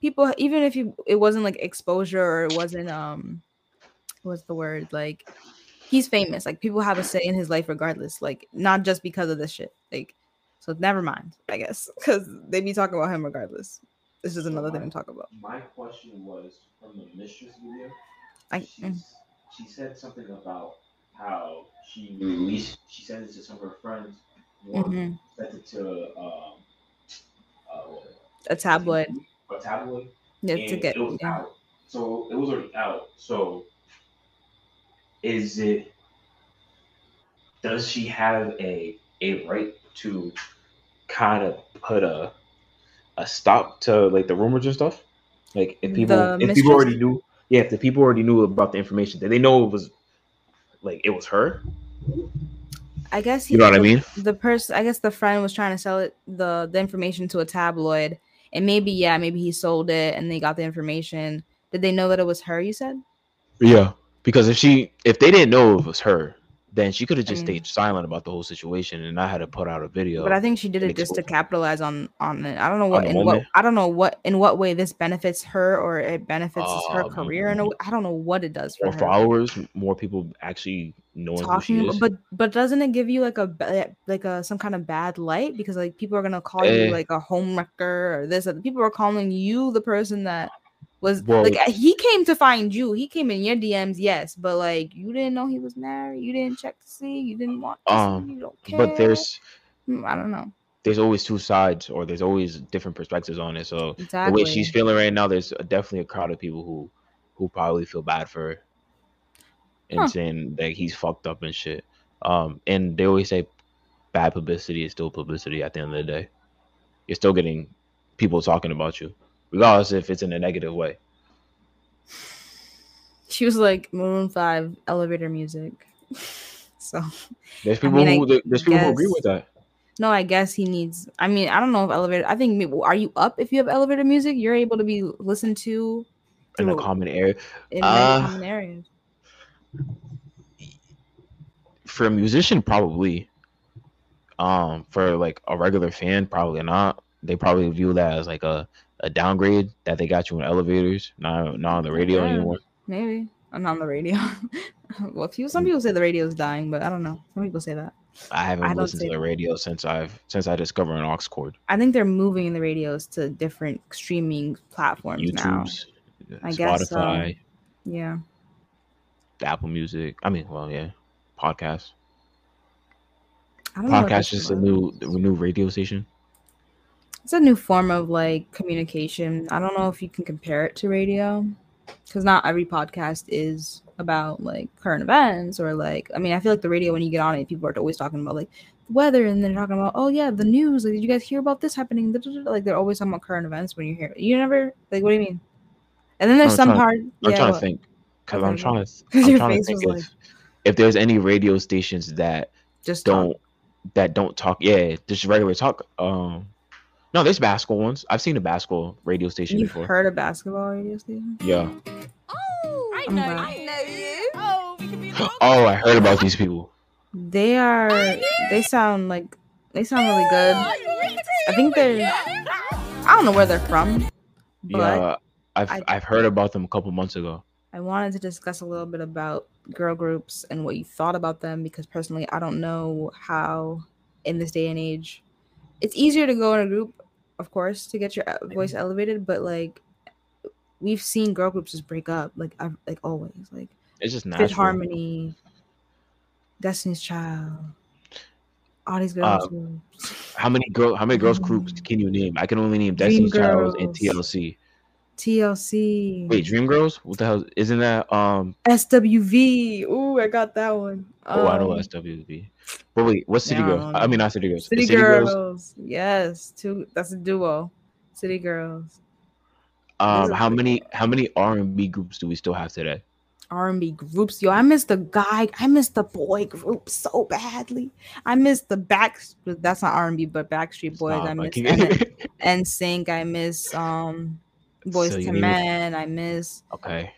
[SPEAKER 1] people even if you it wasn't like exposure or it wasn't um, what's the word like he's famous. Like people have a say in his life regardless. Like not just because of this shit. Like so never mind, I guess. [LAUGHS] Because they be talking about him regardless. This is another thing to talk about.
[SPEAKER 2] My question was from the mistress video.
[SPEAKER 1] I mm,
[SPEAKER 2] she said something about how she released. She sent it to some of her friends. One
[SPEAKER 1] mhm.
[SPEAKER 2] sent it to um, uh,
[SPEAKER 1] a tabloid.
[SPEAKER 2] a tabloid.
[SPEAKER 1] Yeah, to get
[SPEAKER 2] it was
[SPEAKER 1] yeah.
[SPEAKER 2] out. So it was already out. So is it does she have a a right to kind of put a a stop to like the rumors and stuff? Like if people
[SPEAKER 1] The
[SPEAKER 2] if
[SPEAKER 1] mistress?
[SPEAKER 2] people already knew yeah, if the people already knew about the information, did they know it was like it was her?
[SPEAKER 1] I guess he,
[SPEAKER 2] You know what I mean?
[SPEAKER 1] The person, I guess the friend was trying to sell it the the information to a tabloid, and maybe yeah, maybe he sold it and they got the information. Did they know that it was her? You said.
[SPEAKER 2] Yeah. Because if she if they didn't know it was her, then she could have just
[SPEAKER 1] I
[SPEAKER 2] stayed silent about the whole situation and I had to put out a video.
[SPEAKER 1] But I think she did it just to capitalize on on it. I don't know what in what? I don't know what in what way this benefits her or it benefits her
[SPEAKER 2] Um,
[SPEAKER 1] career. and. I don't know what it does for
[SPEAKER 2] more
[SPEAKER 1] her.
[SPEAKER 2] followers, more people actually knowing who she
[SPEAKER 1] talking
[SPEAKER 2] is.
[SPEAKER 1] but but doesn't it give you like a like a some kind of bad light because like people are gonna call
[SPEAKER 2] Eh.
[SPEAKER 1] you like a homewrecker or this people are calling you the person that was
[SPEAKER 2] Well-
[SPEAKER 1] like he came to find you. He came in your dms yes but like you didn't know he was married. You didn't check to see. You didn't want to
[SPEAKER 2] Um,
[SPEAKER 1] see, you don't care
[SPEAKER 2] but there's
[SPEAKER 1] Hmm, i don't know.
[SPEAKER 2] there's always two sides, or there's always different perspectives on it. So
[SPEAKER 1] exactly
[SPEAKER 2] the way she's feeling right now, there's definitely a crowd of people who who probably feel bad for her and
[SPEAKER 1] Huh.
[SPEAKER 2] saying that he's fucked up and shit. Um, and they always say bad publicity is still publicity at the end of the day. You're still getting people talking about you, regardless if it's in a negative way.
[SPEAKER 1] she was like Maroon 5 elevator music [LAUGHS] so
[SPEAKER 2] There's
[SPEAKER 1] I
[SPEAKER 2] people
[SPEAKER 1] mean,
[SPEAKER 2] who there- there's people who agree with that.
[SPEAKER 1] No, I guess he needs. I mean, I don't know if elevator. I think are you up if you have elevator music? You're able to be listened to
[SPEAKER 2] In a common area,
[SPEAKER 1] in
[SPEAKER 2] Uh,
[SPEAKER 1] common areas.
[SPEAKER 2] for a musician, probably. Um, for like a regular fan, probably not. They probably view that as like a, a downgrade that they got you in elevators, not not on the radio
[SPEAKER 1] Yeah.
[SPEAKER 2] anymore.
[SPEAKER 1] Maybe I'm not on the radio. [LAUGHS] well, few, some people say the radio's dying, but I don't know. Some people say that.
[SPEAKER 2] I haven't
[SPEAKER 1] I
[SPEAKER 2] listened to the
[SPEAKER 1] that.
[SPEAKER 2] radio since I've since I discovered an aux cord.
[SPEAKER 1] I think they're moving the radios to different streaming platforms now.
[SPEAKER 2] YouTube's,
[SPEAKER 1] I guess so.
[SPEAKER 2] Spotify, um,
[SPEAKER 1] Yeah, The
[SPEAKER 2] Apple Music. I mean, well, yeah, podcast.
[SPEAKER 1] I don't
[SPEAKER 2] Podcast is a new a new radio station.
[SPEAKER 1] It's a new form of like communication. I don't know if you can compare it to radio because not every podcast is about like current events or like I mean I feel like the radio when you get on it people are always talking about like the weather and they're talking about oh yeah the news like did you guys hear about this happening like they're always talking about current events when you hear you never like what do you mean and then there's
[SPEAKER 2] I'm
[SPEAKER 1] some
[SPEAKER 2] trying-
[SPEAKER 1] part
[SPEAKER 2] I'm
[SPEAKER 1] yeah
[SPEAKER 2] trying
[SPEAKER 1] what?
[SPEAKER 2] to think because I'm trying [LAUGHS] to I'm
[SPEAKER 1] your
[SPEAKER 2] trying to
[SPEAKER 1] face
[SPEAKER 2] think if, if there's any radio stations that
[SPEAKER 1] just
[SPEAKER 2] don't that don't talk. Yeah, just regular talk. Um, no, there's basketball ones. I've seen a basketball radio station
[SPEAKER 1] you've
[SPEAKER 2] before.
[SPEAKER 1] heard a basketball radio station
[SPEAKER 2] Yeah.
[SPEAKER 5] Oh, I know. I know you. Oh, we can be [GASPS]
[SPEAKER 2] Oh, I heard about these people.
[SPEAKER 1] they are oh, they sound like they sound really good oh, I think they're I don't know where they're from but
[SPEAKER 2] Yeah, I've
[SPEAKER 1] I-
[SPEAKER 2] I've heard about them a couple months ago.
[SPEAKER 1] I wanted to discuss a little bit about girl groups and what you thought about them because personally, I don't know how in this day and age it's easier to go in a group, of course, to get your uh, voice elevated, but like we've seen girl groups just break up, like I've, like always, like
[SPEAKER 2] It's just natural.
[SPEAKER 1] Harmony, Destiny's Child, all these girls. groups.
[SPEAKER 2] How many girl? How many girls [LAUGHS] groups can you name? I can only name Destiny's Child and TLC.
[SPEAKER 1] TLC.
[SPEAKER 2] Wait, Dream Girls? What the hell? Isn't that um?
[SPEAKER 1] SWV. Ooh, I got that one.
[SPEAKER 2] Oh, I know
[SPEAKER 1] Um,
[SPEAKER 2] SWV. But wait, what's City Girls? I mean, not City Girls.
[SPEAKER 1] City,
[SPEAKER 2] Is Girls.
[SPEAKER 1] Girls. Yes, two. That's a duo. City Girls.
[SPEAKER 2] Um, how many? How many R and B groups do we still have today?
[SPEAKER 1] R&B groups. Yo, I miss the guy. I miss the boy group so badly. I miss the back. That's not R&B, but Backstreet Boys.
[SPEAKER 2] Stop,
[SPEAKER 1] I miss and [LAUGHS] Sync. I miss um Boys
[SPEAKER 2] So
[SPEAKER 1] to Men. I miss
[SPEAKER 2] okay.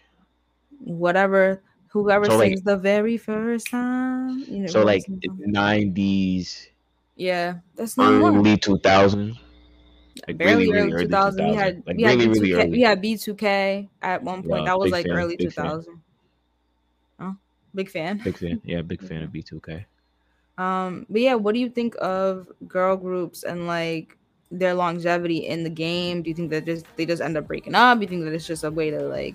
[SPEAKER 1] whatever whoever
[SPEAKER 2] So, like-
[SPEAKER 1] sings the very first time. You know,
[SPEAKER 2] So like nineties,
[SPEAKER 1] yeah, that's not one.
[SPEAKER 2] early two thousands. Like
[SPEAKER 1] barely
[SPEAKER 2] really,
[SPEAKER 1] early
[SPEAKER 2] early
[SPEAKER 1] 2000. We had
[SPEAKER 2] Like
[SPEAKER 1] we had
[SPEAKER 2] really,
[SPEAKER 1] B2K,
[SPEAKER 2] really early.
[SPEAKER 1] we had B2K at one point. That was like
[SPEAKER 2] fan,
[SPEAKER 1] early
[SPEAKER 2] big fan.
[SPEAKER 1] 2000. Oh, big fan.
[SPEAKER 2] Big fan. Yeah, big fan of [LAUGHS] B2K.
[SPEAKER 1] Um, but yeah, what do you think of girl groups and like their longevity in the game? Do you think that just they just end up breaking up? Do you think that it's just a way to like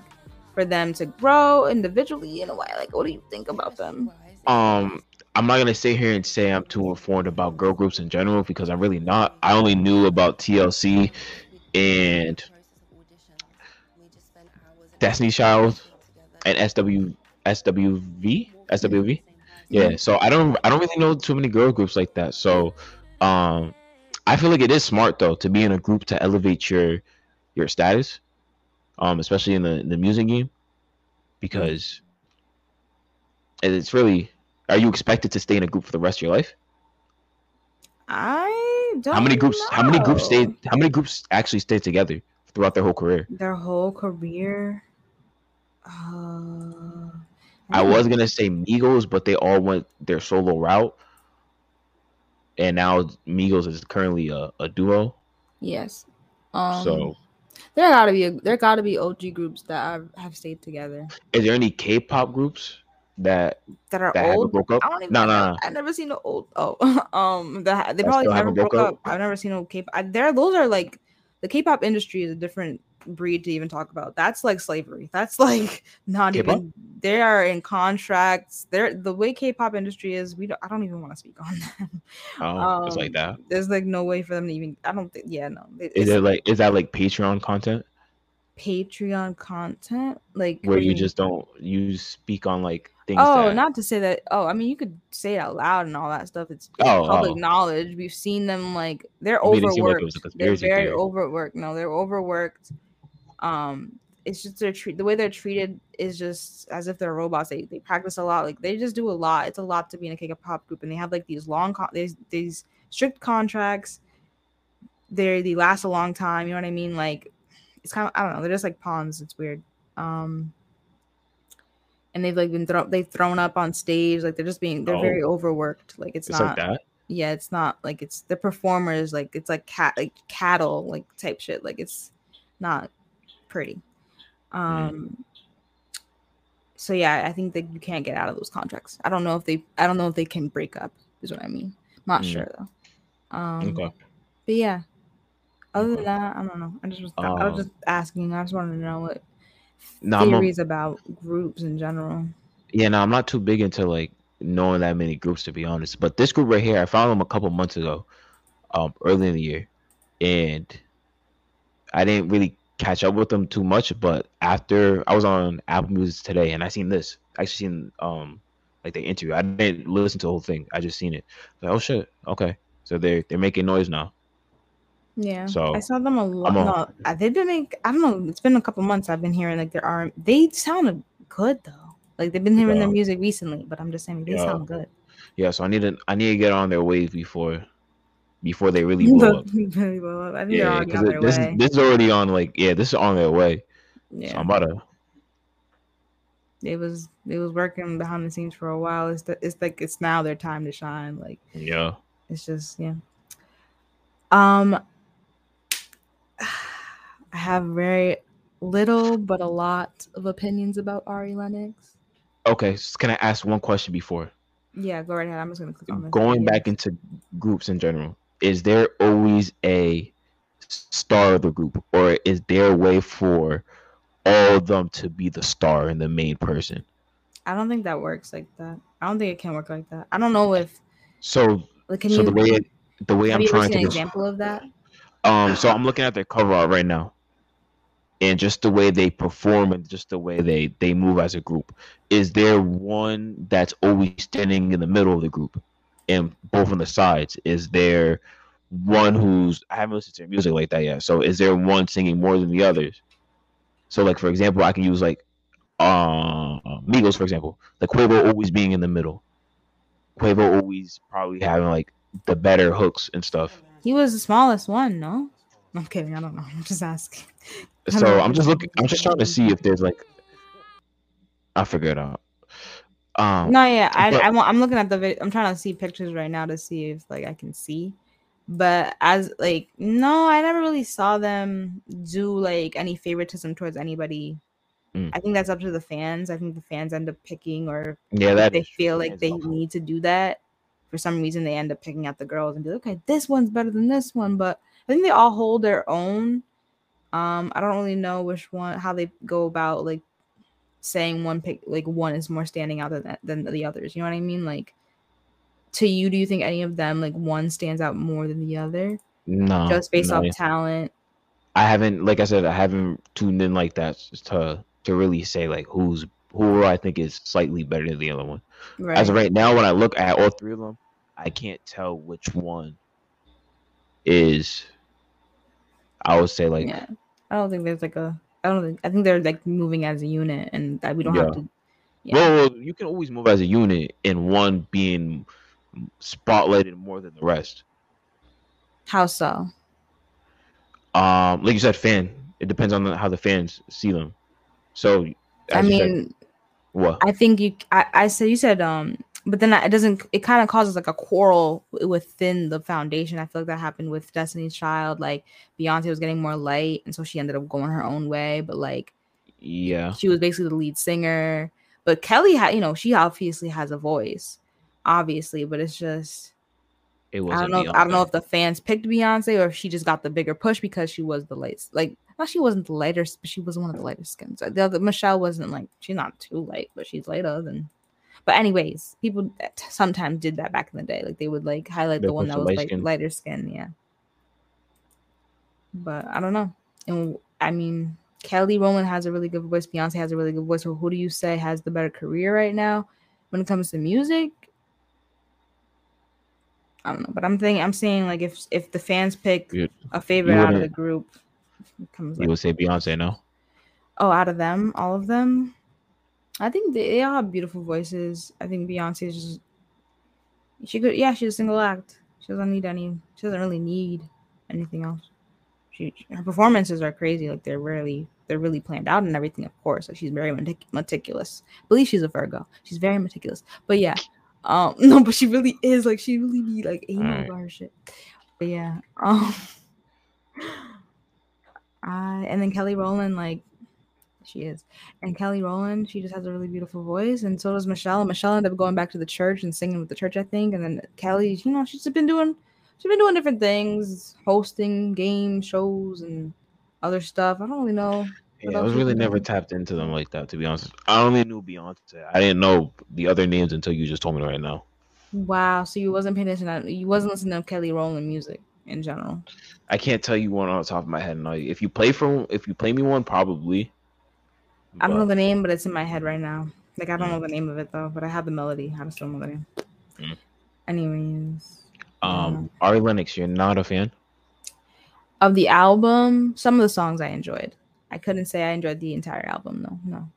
[SPEAKER 1] for them to grow individually in a way? Like, what do you think about them?
[SPEAKER 2] Um, I'm not gonna sit here and say I'm too informed about girl groups in general because I'm really not. I only knew about TLC and Destiny Child and SW SWV SWV. Yeah, so I don't I don't really know too many girl groups like that. So, um, I feel like it is smart though to be in a group to elevate your your status, um, especially in the the music game, because it's really. Are you expected to stay in a group for the rest of your life?
[SPEAKER 1] I don't.
[SPEAKER 2] How many groups? How many groups stay? How many groups actually stay together throughout their whole career?
[SPEAKER 1] Their whole career. Uh,
[SPEAKER 2] I
[SPEAKER 1] don't
[SPEAKER 2] was gonna say Migos, but they all went their solo route, and now Migos is currently a, a duo.
[SPEAKER 1] Yes. Um,
[SPEAKER 2] so,
[SPEAKER 1] there gotta be a, there gotta be OG groups that have, have stayed together
[SPEAKER 2] is there any K-pop groups that
[SPEAKER 1] that are
[SPEAKER 2] that haven't
[SPEAKER 1] old.
[SPEAKER 2] broke up?
[SPEAKER 1] I don't even.
[SPEAKER 2] No,
[SPEAKER 1] I
[SPEAKER 2] no,
[SPEAKER 1] never,
[SPEAKER 2] no.
[SPEAKER 1] I've never seen no old. Oh, [LAUGHS] um, the, they probably never
[SPEAKER 2] haven't
[SPEAKER 1] broke
[SPEAKER 2] broke
[SPEAKER 1] up.
[SPEAKER 2] up?
[SPEAKER 1] I've never seen no K-pop. I, there, those are like the K-pop industry is a different breed to even talk about. That's like slavery. That's [LAUGHS] like not
[SPEAKER 2] K-pop?
[SPEAKER 1] even. They are in contracts. They're the way K-pop industry is. We don't. I don't even want to speak on them. [LAUGHS]
[SPEAKER 2] Oh, it's like
[SPEAKER 1] Um,
[SPEAKER 2] that.
[SPEAKER 1] There's like no way for them to even. I don't think. Yeah, no. It-
[SPEAKER 2] Is it like is that like Patreon content
[SPEAKER 1] Patreon content, like
[SPEAKER 2] where you just don't you speak on like things?
[SPEAKER 1] Oh,
[SPEAKER 2] that,
[SPEAKER 1] not to say that. Oh, I mean, you could say it out loud and all that stuff. It's, it's
[SPEAKER 2] Oh,
[SPEAKER 1] public
[SPEAKER 2] oh.
[SPEAKER 1] knowledge. We've seen them like they're
[SPEAKER 2] You made it seem like
[SPEAKER 1] overworked.
[SPEAKER 2] a
[SPEAKER 1] they're very
[SPEAKER 2] theory.
[SPEAKER 1] overworked. No, they're overworked. Um, it's just they're treat the way they're treated is just as if they're robots. They they practice a lot. Like they just do a lot. It's a lot to be in a K-pop group, and they have like these long con- these these strict contracts. They're they last a long time. You know what I mean? Like it's kind of I don't know. They're just like pawns. It's weird. Um, and they've like been thrown they've thrown up on stage. Like they're just being they're
[SPEAKER 2] Oh.
[SPEAKER 1] very overworked. Like it's,
[SPEAKER 2] It's
[SPEAKER 1] not
[SPEAKER 2] like that.
[SPEAKER 1] yeah, it's not like it's the performers like it's like cat like cattle like type shit. Like it's not pretty. Um so yeah, I think that you can't get out of those contracts. I don't know if they I don't know if they can break up, is what I mean. Not
[SPEAKER 2] Mm.
[SPEAKER 1] sure though. Um
[SPEAKER 2] Okay.
[SPEAKER 1] but yeah. Other than that, I don't know. I just was I was
[SPEAKER 2] Um,
[SPEAKER 1] just asking. I just wanted to know what
[SPEAKER 2] No, I'm a-
[SPEAKER 1] theories about groups in general.
[SPEAKER 2] Yeah, no, I'm not too big into like knowing that many groups to be honest. But this group right here, I found them a couple months ago, um, early in the year, and I didn't really catch up with them too much. But after I was on Apple Music today, and I seen this, I actually seen um like the interview. I didn't listen to the whole thing. I just seen it. Like, oh shit, okay. So they're they're making noise now.
[SPEAKER 1] Yeah.
[SPEAKER 2] So,
[SPEAKER 1] I saw them a lot. No, uh, they've been make, I don't know. It's been a couple months. I've been hearing like their R. They sounded good though. Like they've been hearing their music recently, but I'm just saying they
[SPEAKER 2] Yeah.
[SPEAKER 1] sound good.
[SPEAKER 2] Yeah, so I need to I need to get on their wave before before [LAUGHS] they really blow up.
[SPEAKER 1] Well up. I think
[SPEAKER 2] Yeah, because this
[SPEAKER 1] way.
[SPEAKER 2] this is already on like yeah, this is on their way. So
[SPEAKER 1] yeah,
[SPEAKER 2] I'm about to
[SPEAKER 1] it was it was working behind the scenes for a while. It's the, it's like it's now their time to shine. Like
[SPEAKER 2] yeah.
[SPEAKER 1] it's just yeah. Um, [SIGHS] I have very little but a lot of opinions about Ari Lennox.
[SPEAKER 2] Okay, so can I ask one question before
[SPEAKER 1] Yeah, go right ahead. I'm just gonna click on the
[SPEAKER 2] going back into groups in general? Is there always a star of the group, or is there a way for all of them to be the star and the main person?
[SPEAKER 1] I don't think that works like that. I don't think it can work like that. I don't know if
[SPEAKER 2] So,
[SPEAKER 1] like can
[SPEAKER 2] so
[SPEAKER 1] you
[SPEAKER 2] the way it, the way I'm trying to
[SPEAKER 1] an example of that?
[SPEAKER 2] Um, so I'm looking at their cover art right now, and just the way they perform and just the way they they move as a group. Is there one that's always standing in the middle of the group, and both on the sides? Is there one who's I haven't listened to their music like that yet. So is there one singing more than the others? So like for example, I can use like uh Migos for example, like Quavo always being in the middle. Quavo always probably having like the better hooks and stuff.
[SPEAKER 1] He was the smallest one, no? I'm kidding. I don't know. [LAUGHS] I'm just asking.
[SPEAKER 2] So. I'm just looking. I'm just trying to see if there's like. I figured out. Um,
[SPEAKER 1] No, yeah, I,
[SPEAKER 2] but-
[SPEAKER 1] I want, I'm looking at the video. I'm trying to see pictures right now to see if like I can see. But as like, no, I never really saw them do like any favoritism towards anybody.
[SPEAKER 2] Mm.
[SPEAKER 1] I think that's up to the fans. I think the fans end up picking, or
[SPEAKER 2] yeah, that
[SPEAKER 1] they feel like they
[SPEAKER 2] also.
[SPEAKER 1] need to do that. For some reason, they end up picking out the girls and be like, okay, this one's better than this one. But I think they all hold their own. Um, I don't really know which one, how they go about like saying one pick, like one is more standing out than than the others. You know what I mean? Like, to you, do you think any of them like one stands out more than the other,
[SPEAKER 2] no,
[SPEAKER 1] just based
[SPEAKER 2] no,
[SPEAKER 1] off talent?
[SPEAKER 2] I haven't, like I said, I haven't tuned in like that to to really say like who's who I think is slightly better than the other one.
[SPEAKER 1] Right.
[SPEAKER 2] As of right now, when I look at all three of them, I can't tell which one is. I would say like
[SPEAKER 1] yeah. I don't think there's like a. I don't think. I think they're like moving as a unit, and that we don't have to. Yeah.
[SPEAKER 2] Well, you can always move as a unit, and one being spotlighted more than the rest.
[SPEAKER 1] How so?
[SPEAKER 2] Um, like you said, fan. It depends on the, how the fans see them. So,
[SPEAKER 1] I
[SPEAKER 2] you said-
[SPEAKER 1] mean,
[SPEAKER 2] what?
[SPEAKER 1] I think you. I, I said you said um, but then it doesn't. It kind of causes like a quarrel within the foundation. I feel like that happened with Destiny's Child. Like Beyonce was getting more light, and so she ended up going her own way. But like
[SPEAKER 2] yeah,
[SPEAKER 1] she was basically the lead singer. But Kelly had, you know, she obviously has a voice, obviously. But it's just
[SPEAKER 2] it was.
[SPEAKER 1] I don't know. If, I don't know if the fans picked Beyonce or if she just got the bigger push because she was the light. Like, not she wasn't the lighter, but she was one of the lighter skins. The other Michelle wasn't like she's not too light, but she's lighter than. But anyways, people sometimes did that back in the day. Like they would like highlight
[SPEAKER 2] They
[SPEAKER 1] the one that was
[SPEAKER 2] light
[SPEAKER 1] like
[SPEAKER 2] skin.
[SPEAKER 1] lighter skin. Yeah. But I don't know. And I mean, Kelly Rowland has a really good voice. Beyonce has a really good voice. So who do you say has the better career right now when it comes to music? I don't know, but I'm thinking I'm saying like if if the fans pick
[SPEAKER 2] You-
[SPEAKER 1] a favorite out of the group, it comes
[SPEAKER 2] You
[SPEAKER 1] like,
[SPEAKER 2] would say Beyonce, no?
[SPEAKER 1] oh, out of them, all of them, I think they, all have beautiful voices. I think Beyonce is just she could, yeah, she's a single act. She doesn't need any. She doesn't really need anything else. She her performances are crazy. Like they're really they're really planned out and everything. Of course, like she's very metic- meticulous. I believe she's a Virgo. She's very meticulous. But yeah, um, [LAUGHS] no, but she really is. Like she really be like anal
[SPEAKER 2] Alright.
[SPEAKER 1] about her shit. But yeah, [LAUGHS] um, I and then Kelly Rowland, like she is, and Kelly Rowland, she just has a really beautiful voice, and so does Michelle. Michelle ended up going back to the church and singing with the church, I think. And then Kelly, you know, she's been doing, she's been doing different things, hosting game shows and other stuff. I don't really know.
[SPEAKER 2] Yeah, I was really never tapped into them like that, to be honest. I only knew Beyonce. I didn't know the other names until you just told me right now.
[SPEAKER 1] Wow, so you wasn't paying attention. You wasn't listening to Kelly Rowland music in general.
[SPEAKER 2] I can't tell you one on the top of my head. No, if you play for, if you play me one, probably.
[SPEAKER 1] I don't know the name, but it's in my head right now. Like I don't know the name of it though, but I have the melody. I just don't know the name.
[SPEAKER 2] Mm.
[SPEAKER 1] Anyways,
[SPEAKER 2] um, Ari Lennox, you're not a fan.
[SPEAKER 1] of the album, some of the songs I enjoyed. I couldn't say I enjoyed the entire album. No, no.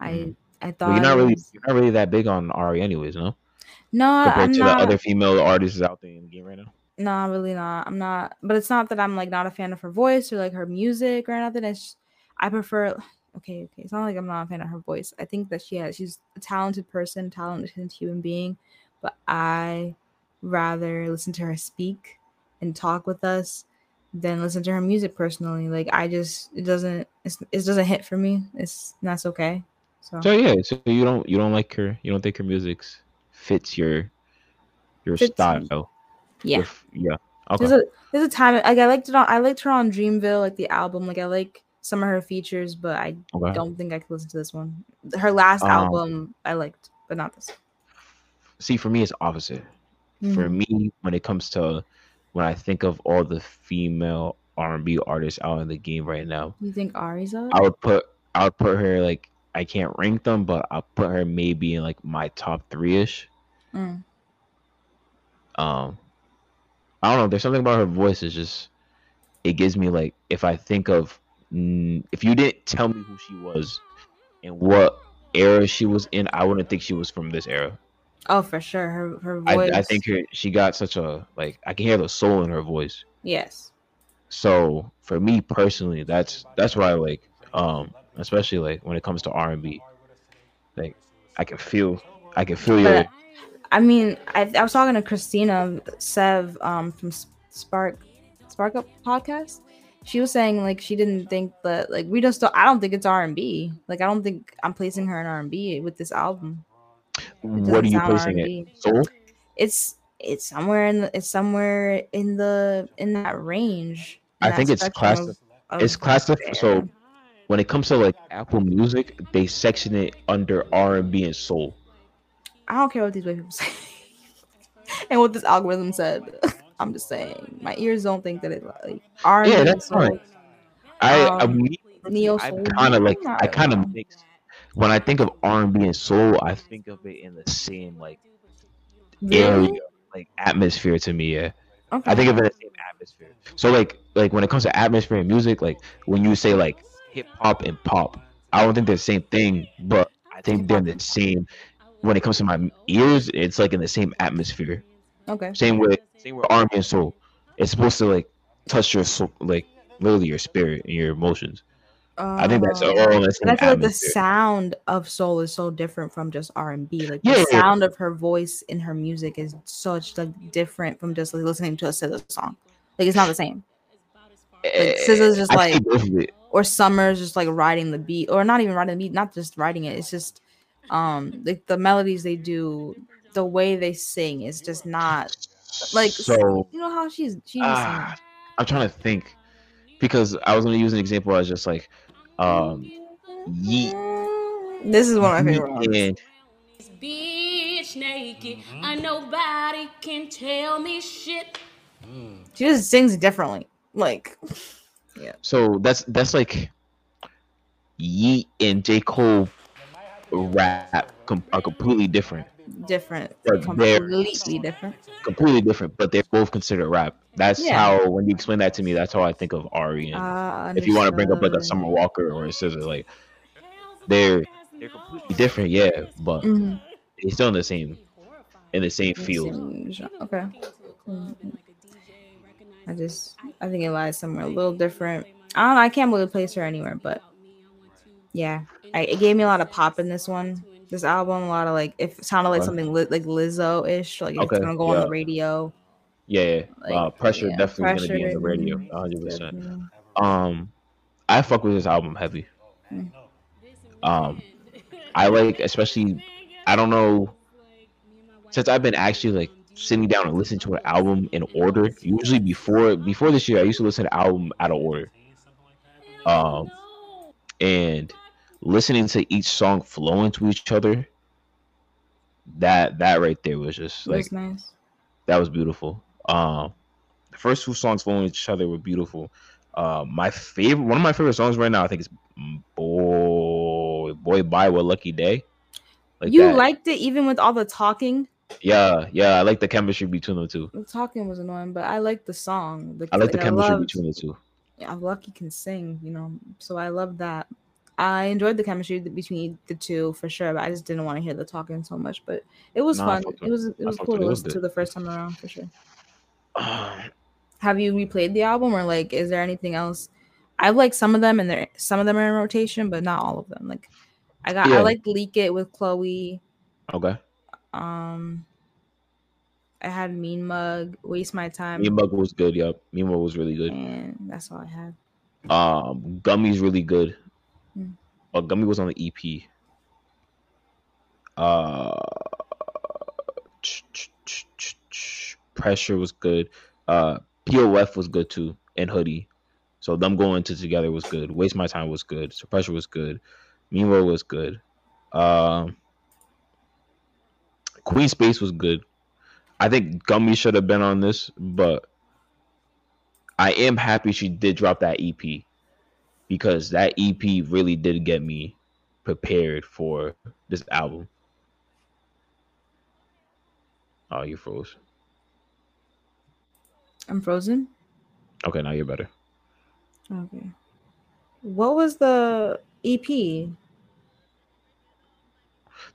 [SPEAKER 1] I
[SPEAKER 2] Mhm.
[SPEAKER 1] I thought
[SPEAKER 2] Well, you're not really,
[SPEAKER 1] was-
[SPEAKER 2] you're not really that big on Ari, anyways, no.
[SPEAKER 1] no.
[SPEAKER 2] Compared
[SPEAKER 1] I'm
[SPEAKER 2] to
[SPEAKER 1] not.
[SPEAKER 2] the other female artists out there in the game right now.
[SPEAKER 1] No, I'm really not. I'm not. But it's not that I'm like not a fan of her voice or like her music or nothing. It's just, I prefer. Okay, okay. It's not like I'm not a fan of her voice. I think that she has. She's a talented person, talented human being. But I rather listen to her speak and talk with us than listen to her music personally. Like I just it doesn't it's, it doesn't hit for me. It's that's okay. So
[SPEAKER 2] So yeah, so you don't you don't like her you don't think her music fits your your
[SPEAKER 1] Fits-
[SPEAKER 2] style.
[SPEAKER 1] yeah.
[SPEAKER 2] Your yeah. Okay.
[SPEAKER 1] There's a there's a time like I liked it on I liked her on Dreamville like the album like I like some of her features but I
[SPEAKER 2] okay.
[SPEAKER 1] don't think I could listen to this one. Her last
[SPEAKER 2] Um,
[SPEAKER 1] album I liked but not this.
[SPEAKER 2] See, for me, it's opposite. For
[SPEAKER 1] Mhm.
[SPEAKER 2] me, when it comes to when I think of all the female R and B artists out in the game right now,
[SPEAKER 1] You think Ari's up?
[SPEAKER 2] I would put I would put her like I can't rank them, but I'll put her maybe in like my top three ish.
[SPEAKER 1] Mm.
[SPEAKER 2] Um, I don't know. There's something about her voice. It's just it gives me like if I think of if you didn't tell me who she was and what era she was in, I wouldn't think she was from this era.
[SPEAKER 1] Oh, for sure. Her her
[SPEAKER 2] I,
[SPEAKER 1] voice.
[SPEAKER 2] I think her, she got such a like I can hear the soul in her voice.
[SPEAKER 1] yes.
[SPEAKER 2] So for me personally, that's that's why I like. Um, especially like when it comes to R and B, like I can feel I can feel your
[SPEAKER 1] I mean, I, I was talking to Christina Sev um from Spark Spark Up podcast. She was saying like she didn't think that like we just don't, I don't think it's R and B. Like I don't think I'm placing her in R and B with this album.
[SPEAKER 2] what are you placing
[SPEAKER 1] R&B.
[SPEAKER 2] it? Soul?
[SPEAKER 1] It's it's somewhere in the, it's somewhere in the in that range. in
[SPEAKER 2] I
[SPEAKER 1] that
[SPEAKER 2] think it's class.
[SPEAKER 1] of-
[SPEAKER 2] it's
[SPEAKER 1] of the
[SPEAKER 2] So when it comes to like Apple Music, they section it under R and B and soul.
[SPEAKER 1] I don't care what these white people say [LAUGHS] and what this algorithm said. [LAUGHS] I'm just saying, my ears don't think that it like R&B
[SPEAKER 2] Yeah, that's
[SPEAKER 1] soul,
[SPEAKER 2] fine. I I,
[SPEAKER 1] Um, neo
[SPEAKER 2] I kind of like I kind of mix. When I think of R and B and soul, I think of it in the same like area, like atmosphere to me. Yeah.
[SPEAKER 1] Okay.
[SPEAKER 2] I think of it in the same atmosphere. So like like when it comes to atmosphere and music, like when you say like hip hop and pop, I don't think they're the same thing, but I think they're the same. When it comes to my ears, it's like in the same atmosphere.
[SPEAKER 1] Okay.
[SPEAKER 2] Same with same with R&B soul. It's supposed to like touch your soul, like literally your spirit and your emotions. I think that's
[SPEAKER 1] Um,
[SPEAKER 2] all in the
[SPEAKER 1] And I feel like the sound of soul is so different from just R and B. Like
[SPEAKER 2] Yeah,
[SPEAKER 1] the
[SPEAKER 2] yeah, yeah.
[SPEAKER 1] sound of her voice in her music is such like different from just like listening to a SZA song. Like it's not the same.
[SPEAKER 2] Eh,
[SPEAKER 1] SZA's just
[SPEAKER 2] I
[SPEAKER 1] like-
[SPEAKER 2] see both of it.
[SPEAKER 1] Or Summer's just like riding the beat, or not even riding the beat, not just riding it. It's just um like the melodies they do, the way they sing is just not like
[SPEAKER 2] so.
[SPEAKER 1] you know how she's she's
[SPEAKER 2] Ah, I'm trying to think because I was gonna use an example as just like um Yeat.
[SPEAKER 1] This is one of my favorite
[SPEAKER 2] Yeat
[SPEAKER 1] ones.
[SPEAKER 2] and
[SPEAKER 7] Bitch naked. I nobody can tell me shit.
[SPEAKER 1] She just sings differently. Like yeah.
[SPEAKER 2] so that's that's like Yeat and J Cole rap com- are completely different,
[SPEAKER 1] different.
[SPEAKER 2] They're-
[SPEAKER 1] Completely different.
[SPEAKER 2] completely different, but they're both considered rap. That's
[SPEAKER 1] Yeah.
[SPEAKER 2] how when you explain that to me, that's how I think of Ari and
[SPEAKER 1] Uh,
[SPEAKER 2] if you want to bring up like a. Summer Walker or a SZA, like they're they're completely different, yeah, but
[SPEAKER 1] Mhm.
[SPEAKER 2] they're still in the same in the same
[SPEAKER 1] Same
[SPEAKER 2] field.
[SPEAKER 1] genre. Okay. Mhm. I just I think it lies somewhere a little different. I don't know. I can't really place her anywhere, but yeah, I, it gave me a lot of pop in this one. This album, a lot of like if it sounded like
[SPEAKER 2] Okay.
[SPEAKER 1] something li- like Lizzo ish, like
[SPEAKER 2] Okay,
[SPEAKER 1] it's gonna go on the radio.
[SPEAKER 2] Yeah, yeah. uh, pressure
[SPEAKER 1] yeah,
[SPEAKER 2] definitely gonna be on the radio,
[SPEAKER 1] mhm,
[SPEAKER 2] 100. percent. Um, I fuck with this album heavy.
[SPEAKER 1] Mm.
[SPEAKER 2] Um, I like especially. I don't know. Since I've been actually like sitting down and listening to an album in order. Usually before before this year, I used to listen to an album out of order. Um, and listening to each song flow into each other. That that right there was just like
[SPEAKER 1] That's nice.
[SPEAKER 2] that was beautiful. Um, the first two songs flowing each other were beautiful. Uh, my favorite, one of my favorite songs right now, I think is "Boy Boy Bye What Lucky Daye." Like
[SPEAKER 1] you
[SPEAKER 2] that.
[SPEAKER 1] liked it even with all the talking.
[SPEAKER 2] yeah, yeah. I like the chemistry between the two.
[SPEAKER 1] The talking was annoying, but I like the song.
[SPEAKER 2] I like the chemistry
[SPEAKER 1] loved-
[SPEAKER 2] between the two.
[SPEAKER 1] yeah, Lucky can sing, you know, so I love that. I enjoyed the chemistry between the two for sure, but I just didn't want to hear the talking so much. But it was
[SPEAKER 2] Nah,
[SPEAKER 1] fun. It was
[SPEAKER 2] it.
[SPEAKER 1] was cool to
[SPEAKER 2] it. It was
[SPEAKER 1] listen to the first time around for sure.
[SPEAKER 2] Um,
[SPEAKER 1] Have you replayed the album or like is there anything else? I like some of them and there some of them are in rotation, but not all of them. Like I got
[SPEAKER 2] Yeah.
[SPEAKER 1] I like Leak It with Chloe.
[SPEAKER 2] okay.
[SPEAKER 1] Um I had Mean Mug, Waste My Time,
[SPEAKER 2] Mean Mug was good. Yep, Mean Mug was really good.
[SPEAKER 1] and that's all I had.
[SPEAKER 2] Um, Gummy's really good.
[SPEAKER 1] Hmm.
[SPEAKER 2] Oh, Gummy was on the EP. Uh, Pressure was good. Uh, POF was good too, and Hoodie. So them going to together was good. Waste my time was good. So Pressure was good. Meanwhile was good. Um, Queen Space was good. I think Gummy should have been on this, but I am happy she did drop that EP because that EP really did get me prepared for this album. Oh, you froze.
[SPEAKER 1] I'm frozen.
[SPEAKER 2] Okay, now you're better.
[SPEAKER 1] Okay. What was the EP?
[SPEAKER 2] The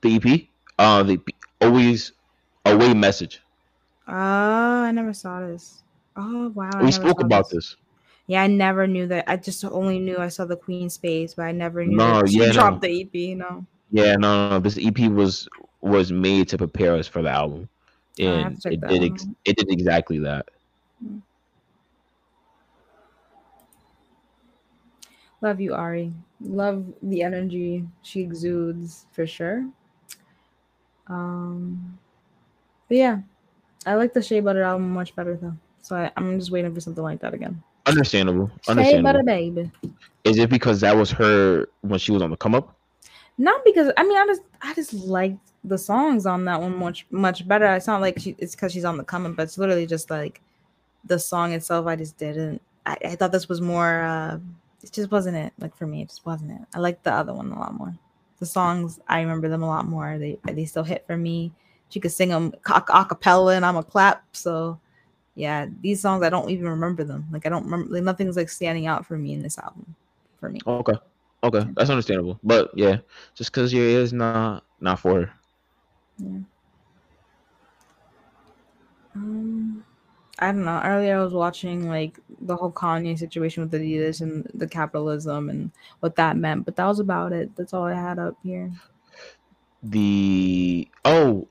[SPEAKER 2] EP, uh, the EP, always away message.
[SPEAKER 1] Oh, I never saw this. Oh wow.
[SPEAKER 2] We spoke about this.
[SPEAKER 1] Yeah, I never knew that. I just only knew I saw the Queen Space, but I never knew
[SPEAKER 2] No,
[SPEAKER 1] she
[SPEAKER 2] yeah, no.
[SPEAKER 1] dropped the EP. No.
[SPEAKER 2] Yeah, no, no, no. This EP was was made to prepare us for the album, and it did ex- it did exactly that.
[SPEAKER 1] Love you, Ari. Love the energy she exudes for sure. Um, but yeah, I like the Shea Butter album much better though. So I, I'm just waiting for something like that again.
[SPEAKER 2] Understandable. Understandable.
[SPEAKER 1] baby.
[SPEAKER 2] Is it because that was her when she was on the come up?
[SPEAKER 1] Not because I mean I just I just liked the songs on that one much much better. It's not like she it's because she's on the come up, but it's literally just like the song itself. I just didn't. I, I thought this was more. uh It just wasn't it. Like for me, it just wasn't it. I liked the other one a lot more. The songs I remember them a lot more. They they still hit for me. She could sing them a cappella and I'm a clap. So yeah, these songs I don't even remember them. Like I don't remember. Like, nothing's like standing out for me in this album. For me.
[SPEAKER 2] Okay, okay, that's understandable. But yeah, just because your ears not not for her.
[SPEAKER 1] Um, I don't know. Earlier, I was watching like the whole Kanye situation with Adidas and the capitalism and what that meant, but that was about it. That's all I had up here.
[SPEAKER 2] The oh,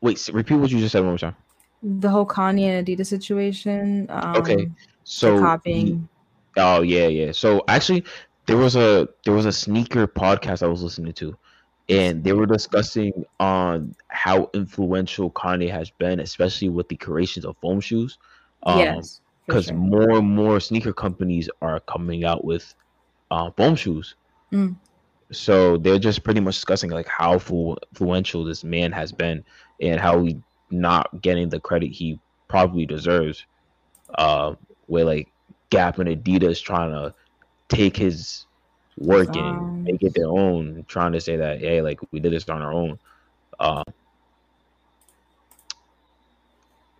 [SPEAKER 2] wait, repeat what you just said one more time.
[SPEAKER 1] The whole Kanye and Adidas situation. Um,
[SPEAKER 2] Okay, So
[SPEAKER 1] copying.
[SPEAKER 2] Oh yeah, yeah. So actually, there was a there was a sneaker podcast I was listening to, and they were discussing on how influential Kanye has been, especially with the creations of foam shoes. Um,
[SPEAKER 1] yes,
[SPEAKER 2] because
[SPEAKER 1] sure.
[SPEAKER 2] more and more sneaker companies are coming out with uh, foam shoes.
[SPEAKER 1] Mm.
[SPEAKER 2] So they're just pretty much discussing like how influential this man has been and how he not getting the credit he probably deserves. Uh, where like Gap and Adidas trying to take his work and make it their own, trying to say that hey, like we did this on our own. Uh,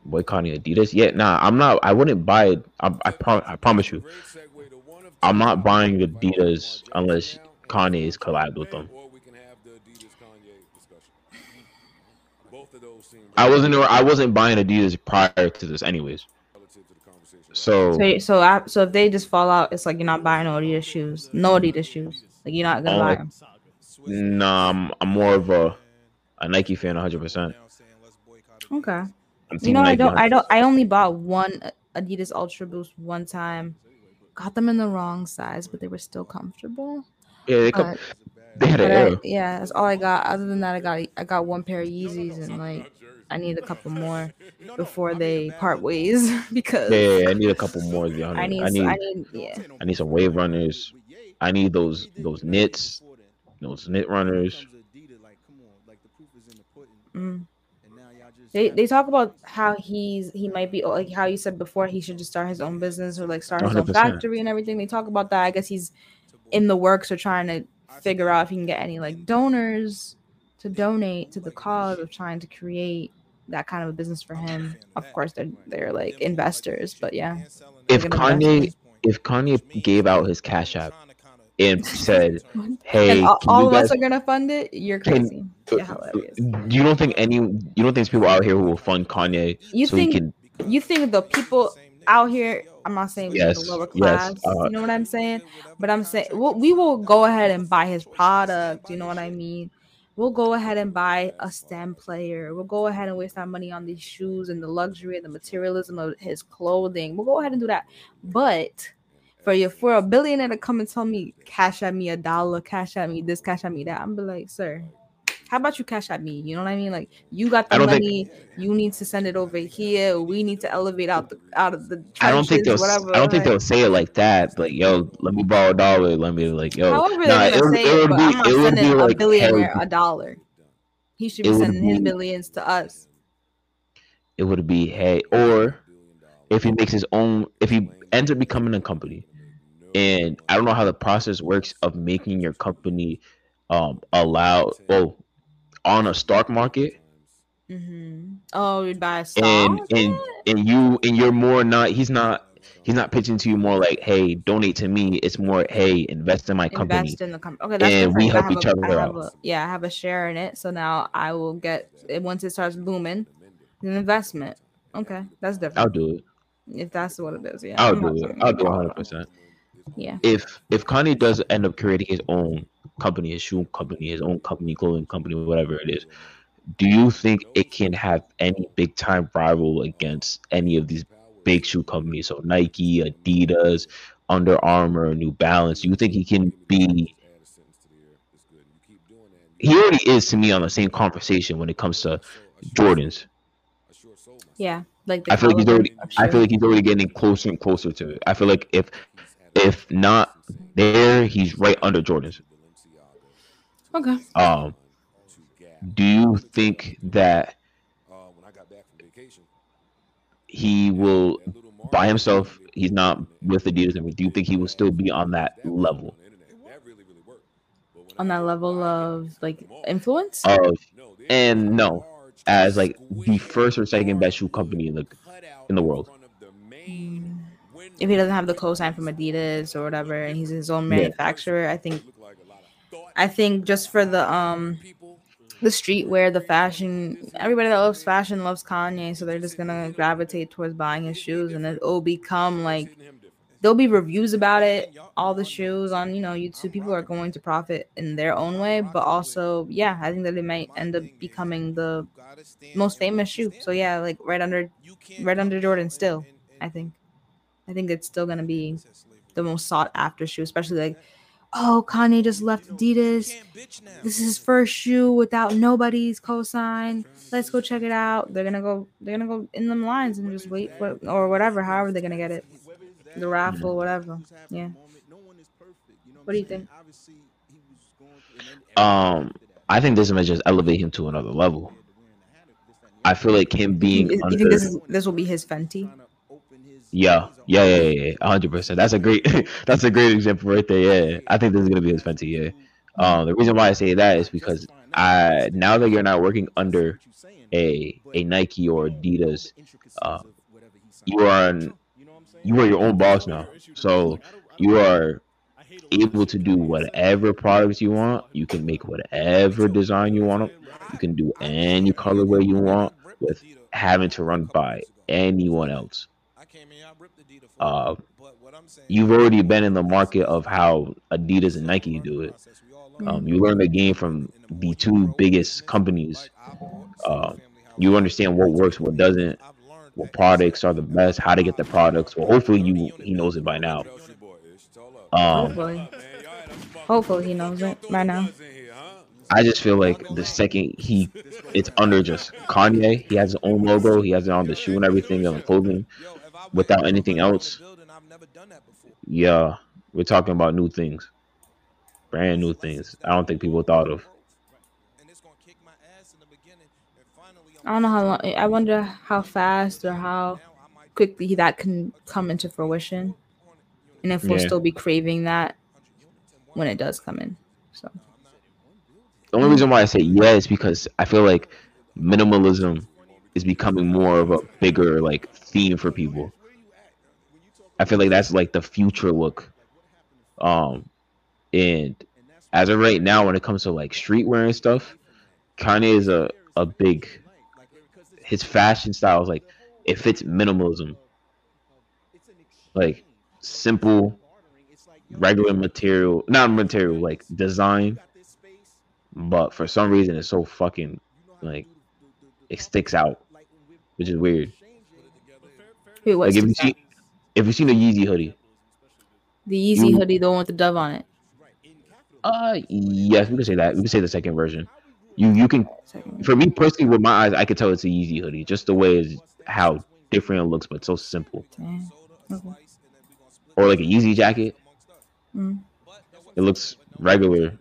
[SPEAKER 2] boycotting Adidas? Yeah, nah, I'm not. I wouldn't buy it. I, I, pro- I promise you, I'm not buying Adidas unless Kanye is collabed with them.
[SPEAKER 3] Or we can have the Adidas Kanye discussion. Both of those seem
[SPEAKER 2] I wasn't. I wasn't buying Adidas prior to this, anyways.
[SPEAKER 3] relative to the conversation.
[SPEAKER 2] So
[SPEAKER 1] So, so, I, so if they just fall out, it's like you're not buying no Adidas shoes, no Adidas shoes. Like you're not gonna
[SPEAKER 2] Oh,
[SPEAKER 1] buy them.
[SPEAKER 2] nah, I'm, I'm more of a a Nike fan, 100. percent
[SPEAKER 1] Okay. You
[SPEAKER 2] team
[SPEAKER 1] know, I don't, I
[SPEAKER 2] 100%.
[SPEAKER 1] don't, I only bought one Adidas Ultra Boost one time. Got them in the wrong size, but they were still comfortable.
[SPEAKER 2] Yeah, they, come,
[SPEAKER 1] But,
[SPEAKER 2] they had an
[SPEAKER 1] but I, yeah, that's all I got. Other than that, I got, I got one pair of Yeezys, and like, I need a couple more before they part ways [LAUGHS] because
[SPEAKER 2] Yeah, yeah, I need a couple more. To be honest.
[SPEAKER 1] I need,
[SPEAKER 2] I need,
[SPEAKER 1] I need, yeah.
[SPEAKER 2] I need some wave runners. I need those those knits, those knit runners.
[SPEAKER 1] Mm. They they talk about how he's he might be like how you said before he should just start his own business or like start his own
[SPEAKER 2] 100%.
[SPEAKER 1] factory and everything. They talk about that. I guess he's in the works or trying to figure out if he can get any like donors to donate to the cause of trying to create that kind of a business for him. Of course, they're they're like investors, but yeah.
[SPEAKER 2] If Kanye, if Kanye gave out his cash app and [LAUGHS] said, [LAUGHS] "Hey,
[SPEAKER 1] and all, all of
[SPEAKER 2] guys
[SPEAKER 1] us are gonna fund it. You're crazy. Uh, You're hilarious.
[SPEAKER 2] you don't think any you don't think there's people out here who will fund Kanye
[SPEAKER 1] You
[SPEAKER 2] so
[SPEAKER 1] think
[SPEAKER 2] he can
[SPEAKER 1] you think the people out here i'm not saying
[SPEAKER 2] Yes,
[SPEAKER 1] the lower
[SPEAKER 2] yes,
[SPEAKER 1] class
[SPEAKER 2] uh,
[SPEAKER 1] you know what i'm saying but i'm saying we'll, we will go ahead and buy his product you know what i mean we'll go ahead and buy a STEM player. We'll go ahead and waste our money on these shoes and the luxury and the materialism of his clothing. We'll go ahead and do that. But for you, for a billionaire to come and tell me, cash at me a dollar, cash at me this, cash at me that, I'm be like, sir, how about you cash at me? You know what I mean? Like you got the
[SPEAKER 2] don't think-
[SPEAKER 1] money, you need to send it over here. We need to elevate out the out of the.
[SPEAKER 2] I don't think they'll.
[SPEAKER 1] whatever.
[SPEAKER 2] I don't think they'll say it like that. Like, yo, let me borrow a dollar. Let me like, yo.
[SPEAKER 1] However,
[SPEAKER 2] nah, it would,
[SPEAKER 1] say
[SPEAKER 2] it would be.
[SPEAKER 1] I'm not
[SPEAKER 2] It would be
[SPEAKER 1] sending a
[SPEAKER 2] like
[SPEAKER 1] billionaire
[SPEAKER 2] hell-
[SPEAKER 1] a dollar. He should be sending his
[SPEAKER 2] be-
[SPEAKER 1] billions to us.
[SPEAKER 2] it would be hey, or if he makes his own, if he ends up becoming a company, and I don't know how the process works of making your company um allow well on a stock market
[SPEAKER 1] Mm-hmm. Oh, buy a stock.
[SPEAKER 2] and and and you and you're more not he's not he's not pitching to you more like hey donate to me it's more hey invest in my company
[SPEAKER 1] invest in the company. Okay, that's
[SPEAKER 2] and we. Help each
[SPEAKER 1] a-
[SPEAKER 2] other out.
[SPEAKER 1] a- yeah, I have a share in it, so now I will get it once it starts booming. An investment. Okay, that's different.
[SPEAKER 2] I'll do it
[SPEAKER 1] if that's what it is, yeah.
[SPEAKER 2] I'll
[SPEAKER 1] I'm
[SPEAKER 2] do it I'll do
[SPEAKER 1] about-
[SPEAKER 2] 100 percent
[SPEAKER 1] Yeah.
[SPEAKER 2] if if Kanye does end up creating his own company, his shoe company, his own company, clothing company, whatever it is, do you think it can have any big time rival against any of these big shoe companies? So Nike, Adidas, Under Armour, New Balance. Do you think he can be? He already is to me on the same conversation when it comes to Jordans.
[SPEAKER 1] Yeah. Like
[SPEAKER 2] I feel like he's already.
[SPEAKER 1] of
[SPEAKER 2] I feel like he's already getting closer and closer to it. I feel like if if not there, he's right under Jordans.
[SPEAKER 1] Okay.
[SPEAKER 2] Um, do you think that he will by himself? He's not with Adidas, and do you think he will still be on that level
[SPEAKER 1] On that level of like influence?
[SPEAKER 2] of? And no, as like the first or second best shoe company in the in the world.
[SPEAKER 1] if he doesn't have the co-sign from Adidas or whatever, and he's his own
[SPEAKER 2] Yeah.
[SPEAKER 1] manufacturer, I think, I think just for the um, the streetwear, the fashion, everybody that loves fashion loves Kanye, so they're just gonna gravitate towards buying his shoes, and it'll become like there'll be reviews about it, all the shoes on you know YouTube. People are going to profit in their own way, but also, yeah, I think that it might end up becoming the most famous shoe. So yeah, like right under, right under Jordan. Still, I think, I think it's still gonna be the most sought after shoe, especially like, oh, Kanye just left Adidas. This is his first shoe without nobody's cosign. Let's go check it out. They're gonna go. They're gonna go in them lines and just wait for or whatever. However they're gonna get it, the raffle, whatever. Yeah. What do you think?
[SPEAKER 2] Um, I think this might just elevate him to another level. I feel like him being
[SPEAKER 1] You, you
[SPEAKER 2] under.
[SPEAKER 1] think this is this will be his Fenty?
[SPEAKER 2] Yeah, yeah, yeah, yeah, hundred percent. That's a great, [LAUGHS] that's a great example right there. Yeah, I think this is gonna be his Fenty. Yeah. Um, the reason why I say that is because I now that you're not working under a a Nike or Adidas, uh, you are an, you are your own boss now. So you are able to do whatever products you want. You can make whatever design you want. You can do any colorway you want with having to run by anyone else. Uh, you've already been in the market of how Adidas and Nike do it. Um, you learn the game from the two biggest companies. Uh, you understand what works, what doesn't, what products are the best, how to get the products. Well, hopefully you he knows it by now. Um,
[SPEAKER 1] Hopefully, hopefully he knows it by now.
[SPEAKER 2] I just feel like the second he it's under just Kanye, he has his own logo, he has it on the shoe and everything and the clothing without anything else. Yeah, we're talking about new things. Brand new things. I don't think people thought of.
[SPEAKER 1] I don't know how long. I wonder how fast or how quickly that can come into fruition, and if we'll
[SPEAKER 2] Yeah.
[SPEAKER 1] still be craving that when it does come in. So
[SPEAKER 2] The only reason why I say yeah is because I feel like minimalism is becoming more of a bigger like theme for people. I feel like that's like the future look. Um and as of right now when it comes to like streetwear and stuff, Kanye is a, a big his fashion style is like it fits minimalism. Like simple regular material not material like design but for some reason it's so fucking like it sticks out, which is weird.
[SPEAKER 1] Wait, what's
[SPEAKER 2] like if you see if you seen the Yeezy hoodie,
[SPEAKER 1] the Yeezy
[SPEAKER 2] you-
[SPEAKER 1] hoodie, the one with the dove on it?
[SPEAKER 2] uh, yes, we can say that. We can say the second version. You you can
[SPEAKER 1] Second.
[SPEAKER 2] for me personally with my eyes, I could tell it's a Yeezy hoodie, just the way is how different it looks, but so simple.
[SPEAKER 1] Damn. Okay.
[SPEAKER 2] Or like a Yeezy jacket,
[SPEAKER 1] Mm.
[SPEAKER 2] it looks regular.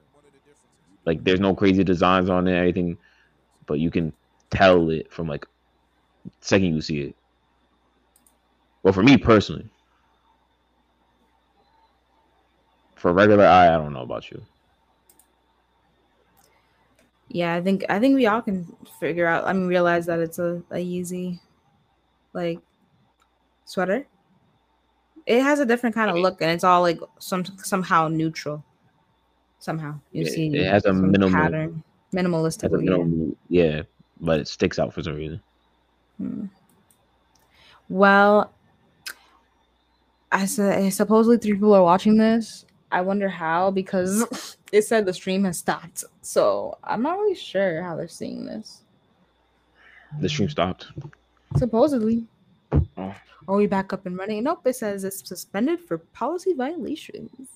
[SPEAKER 2] Like there's no crazy designs on it, anything, but you can tell it from like second you see it. Well, for me personally, for regular eye, I don't know about you.
[SPEAKER 1] Yeah, I think I think we all can figure out. I mean, realize that it's a a Yeezy, like sweater. It has a different kind of look, and it's all like some somehow neutral. Somehow you
[SPEAKER 2] It-
[SPEAKER 1] see,
[SPEAKER 2] it has a minimal-
[SPEAKER 1] pattern, minimalistic.
[SPEAKER 2] Has a
[SPEAKER 1] yeah.
[SPEAKER 2] minimal- yeah, but it sticks out for some reason.
[SPEAKER 1] Hmm. Well, I said supposedly three people are watching this. I wonder how because [LAUGHS] it said the stream has stopped. So I'm not really sure how they're seeing this.
[SPEAKER 2] The stream stopped.
[SPEAKER 1] Supposedly.
[SPEAKER 2] Oh.
[SPEAKER 1] Are we back up and running? Nope, it says it's suspended for policy violations.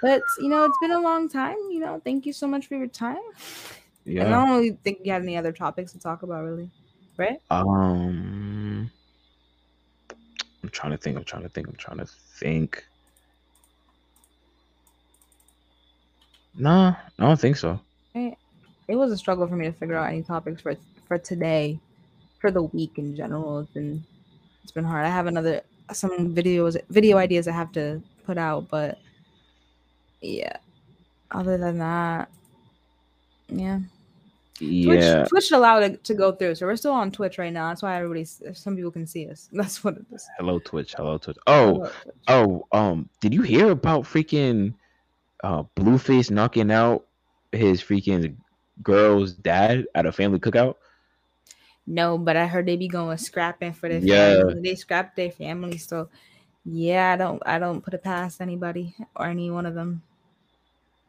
[SPEAKER 1] But you know, it's been a long time. You know, thank you so much for your time. And I don't really think you had any other topics to talk about, really. Right?
[SPEAKER 2] Um, I'm trying to think. I'm trying to think. I'm trying to think. Nah, I don't think so.
[SPEAKER 1] it was a struggle for me to figure out any topics for for today, for the week in general. It's been it's been hard. I have another some videos video ideas I have to put out, but yeah. Other than that, yeah.
[SPEAKER 2] Yeah,
[SPEAKER 1] Twitch, Twitch allowed it to go through, so we're still on Twitch right now. That's why everybody, some people can see us. [LAUGHS] That's what it is.
[SPEAKER 2] hello Twitch. Hello Twitch. Oh, oh, um, did you hear about freaking uh Blueface knocking out his freaking girl's dad at a family cookout?
[SPEAKER 1] No, but I heard they be going scrapping for their
[SPEAKER 2] Yeah.
[SPEAKER 1] family. They scrap their family, so yeah, I don't I don't put it past anybody or any one of them.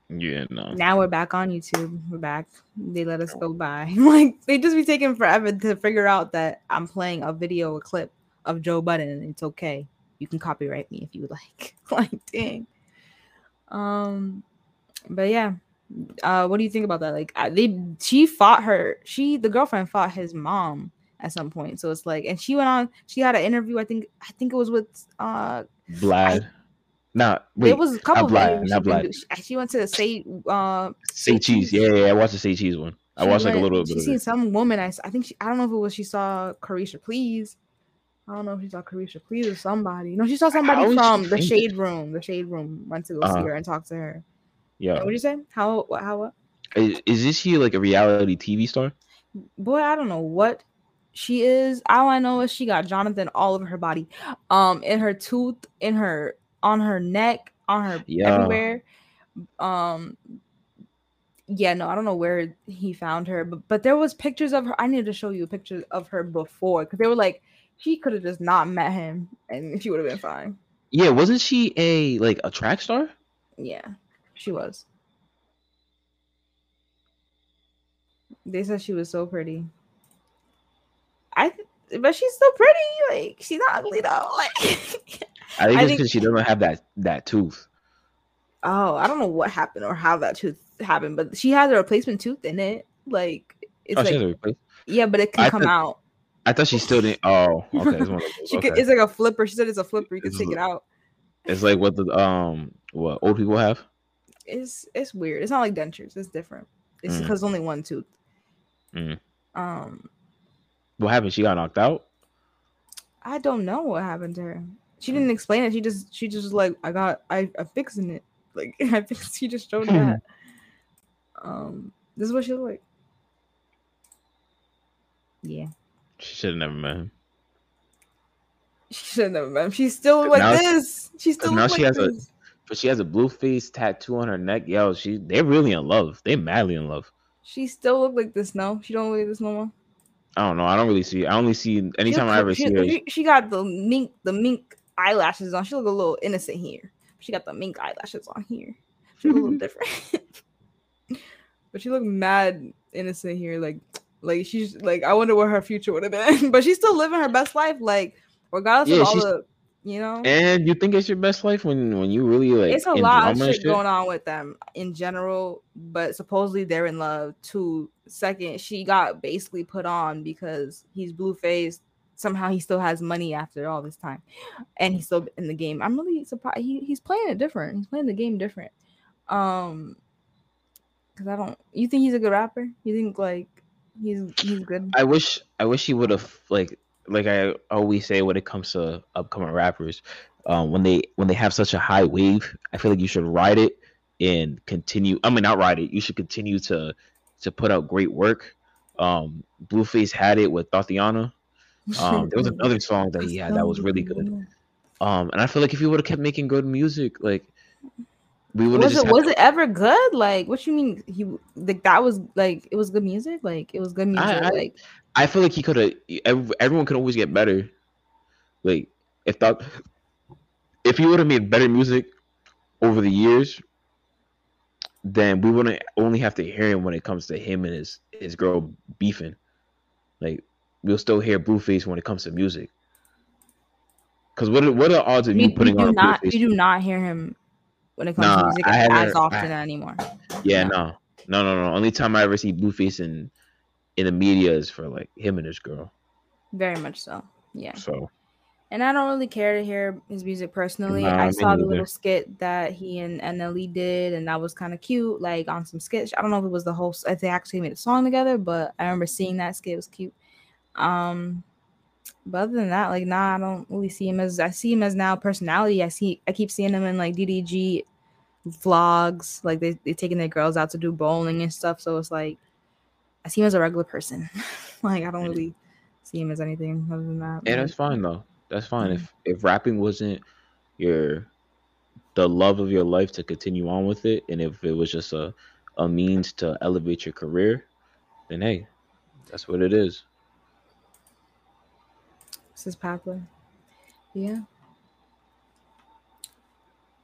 [SPEAKER 2] Yeah, no.
[SPEAKER 1] Now we're back on YouTube. We're back. They let us go by. [LAUGHS] like they just be taking forever to figure out that I'm playing a video, a clip of Joe Budden, and it's okay. You can copyright me if you would like. [LAUGHS] like, dang. Um, but yeah. Uh, what do you think about that? Like, they she fought her. She the girlfriend fought his mom at some point. So it's like, and she went on. She had an interview. I think. I think it was with uh
[SPEAKER 2] Vlad. Nah, wait.
[SPEAKER 1] it was a couple of
[SPEAKER 2] Vlad,
[SPEAKER 1] interviews
[SPEAKER 2] not
[SPEAKER 1] she, been
[SPEAKER 2] Vlad.
[SPEAKER 1] do- she, she went to the say uh
[SPEAKER 2] Say cheese. Yeah, yeah. I watched the say cheese one. I
[SPEAKER 1] she
[SPEAKER 2] watched like a
[SPEAKER 1] went-
[SPEAKER 2] little
[SPEAKER 1] She
[SPEAKER 2] bit of
[SPEAKER 1] seen
[SPEAKER 2] it.
[SPEAKER 1] some woman. I, I think she. I don't know if it was she saw Carisha Please. I don't know if she saw Carisha Please or somebody. No, she saw somebody
[SPEAKER 2] How she
[SPEAKER 1] from the? Shade Room. The Shade Room went to go
[SPEAKER 2] Uh-huh.
[SPEAKER 1] see her and talk to her.
[SPEAKER 2] Yeah.
[SPEAKER 1] What did you say? How? What? How? What?
[SPEAKER 2] Is, is this she like a reality TV star?
[SPEAKER 1] Boy, I don't know what she is. All I know is she got Jonathan all over her body, um, in her tooth, in her on her neck, on her
[SPEAKER 2] Yeah.
[SPEAKER 1] everywhere. Um, yeah, no, I don't know where he found her, but but there was pictures of her. I needed to show you a picture of her before because they were like she could have just not met him and she would have been fine.
[SPEAKER 2] Yeah, wasn't she a like a track star?
[SPEAKER 1] Yeah, she was. They said she was so pretty. I, th- but she's so pretty. Like she's not ugly though. Like, [LAUGHS]
[SPEAKER 2] I think
[SPEAKER 1] I
[SPEAKER 2] it's because she doesn't have that that tooth.
[SPEAKER 1] oh, I don't know what happened or how that tooth happened, but she has a replacement tooth in it. Like it's
[SPEAKER 2] oh,
[SPEAKER 1] like
[SPEAKER 2] has a replace.
[SPEAKER 1] yeah, but it can
[SPEAKER 2] I
[SPEAKER 1] come
[SPEAKER 2] thought-
[SPEAKER 1] out.
[SPEAKER 2] I thought she still didn't. Oh, okay. It's, [LAUGHS]
[SPEAKER 1] She
[SPEAKER 2] okay.
[SPEAKER 1] could. It's like a flipper. She said it's a flipper. You can take it out.
[SPEAKER 2] It's like what the um what old people have.
[SPEAKER 1] It's it's weird. It's not like dentures. It's different. It's
[SPEAKER 2] Mm.
[SPEAKER 1] because only one tooth.
[SPEAKER 2] Mm.
[SPEAKER 1] Um,
[SPEAKER 2] What happened? She got knocked out.
[SPEAKER 1] I don't know what happened to her. She didn't explain it. She just she just was like I got I I'm fixing it. [LAUGHS] Like [LAUGHS] I think she just showed that. Um, this is what she looked like. Yeah,
[SPEAKER 2] She should have never met him.
[SPEAKER 1] she should have never met him. She still like
[SPEAKER 2] now-
[SPEAKER 1] this. She still
[SPEAKER 2] now she
[SPEAKER 1] like
[SPEAKER 2] has a- But she has a Blueface tattoo on her neck. Yo, she they're really in love. They madly in love.
[SPEAKER 1] She still look like this. No, she don't look like this no more.
[SPEAKER 2] I don't know. I don't really see. I only see anytime
[SPEAKER 1] look-
[SPEAKER 2] I ever
[SPEAKER 1] she,
[SPEAKER 2] see her.
[SPEAKER 1] she, she got the mink the mink eyelashes on. She look a little innocent here. She got the mink eyelashes on here. She look a little [LAUGHS] different. [LAUGHS] But she looked mad innocent here. Like, like she's like, I wonder what her future would have been. [LAUGHS] but she's still living her best life. Like, regardless
[SPEAKER 2] Yeah,
[SPEAKER 1] of all the, you know,
[SPEAKER 2] And you think it's your best life when when you really like
[SPEAKER 1] it's a lot of
[SPEAKER 2] and
[SPEAKER 1] shit, going on with them in general. But supposedly they're in love. Too. Second, she got basically put on because he's blue faced. Somehow he still has money after all this time, and he's still in the game. I'm really surprised. He, he's playing it different. He's playing the game different. Um, because I don't. You think he's a good rapper? You think like he's he's good?
[SPEAKER 2] I wish I wish he would have like like I always say when it comes to upcoming rappers, um, when they when they have such a high wave, I feel like you should ride it and continue. I mean, not ride it. You should continue to to put out great work. Um, Blueface had it with Thotiana. Um, there was [LAUGHS] another song that he had that was really good. Um, and I feel like if he would have kept making good music, like we would have
[SPEAKER 1] Was
[SPEAKER 2] just
[SPEAKER 1] it was
[SPEAKER 2] to-
[SPEAKER 1] it ever good? Like, what you mean? He like that was like it was good music. Like it was good music.
[SPEAKER 2] I-
[SPEAKER 1] like
[SPEAKER 2] I feel like he could have. Everyone could always get better. Like if that, if he would have made better music over the years, then we wouldn't only have to hear him when it comes to him and his his girl beefing. Like we'll still hear Blueface when it comes to music. Cause what are, what are the odds of you,
[SPEAKER 1] you,
[SPEAKER 2] putting
[SPEAKER 1] you
[SPEAKER 2] on
[SPEAKER 1] not
[SPEAKER 2] Blueface?
[SPEAKER 1] you do not hear him when it comes
[SPEAKER 2] Nah,
[SPEAKER 1] to music
[SPEAKER 2] I
[SPEAKER 1] as often
[SPEAKER 2] I-
[SPEAKER 1] anymore.
[SPEAKER 2] Yeah,
[SPEAKER 1] No.
[SPEAKER 2] no, no, no, no. Only time I ever see Blueface in in the media is for like him and his girl.
[SPEAKER 1] Very much so. Yeah.
[SPEAKER 2] So
[SPEAKER 1] And I don't really care to hear his music personally.
[SPEAKER 2] Nah,
[SPEAKER 1] I saw the little skit that he and NLE did, and that was kind of cute, like on some sketch. I don't know if it was the whole, if they actually made a song together, but I remember seeing that skit. It was cute. Um, but other than that, like, nah, I don't really see him as, I see him as now personality. I see, I keep seeing him in like DDG vlogs, like they, they taking their girls out to do bowling and stuff. So it's like, I see him as a regular person. [LAUGHS] like, I don't really see him as anything other than that.
[SPEAKER 2] Yeah,
[SPEAKER 1] like-
[SPEAKER 2] that's fine though. That's fine. If if rapping wasn't your the love of your life to continue on with it, and if it was just a a means to elevate your career, then hey, that's what it is.
[SPEAKER 1] This is Papa. Yeah.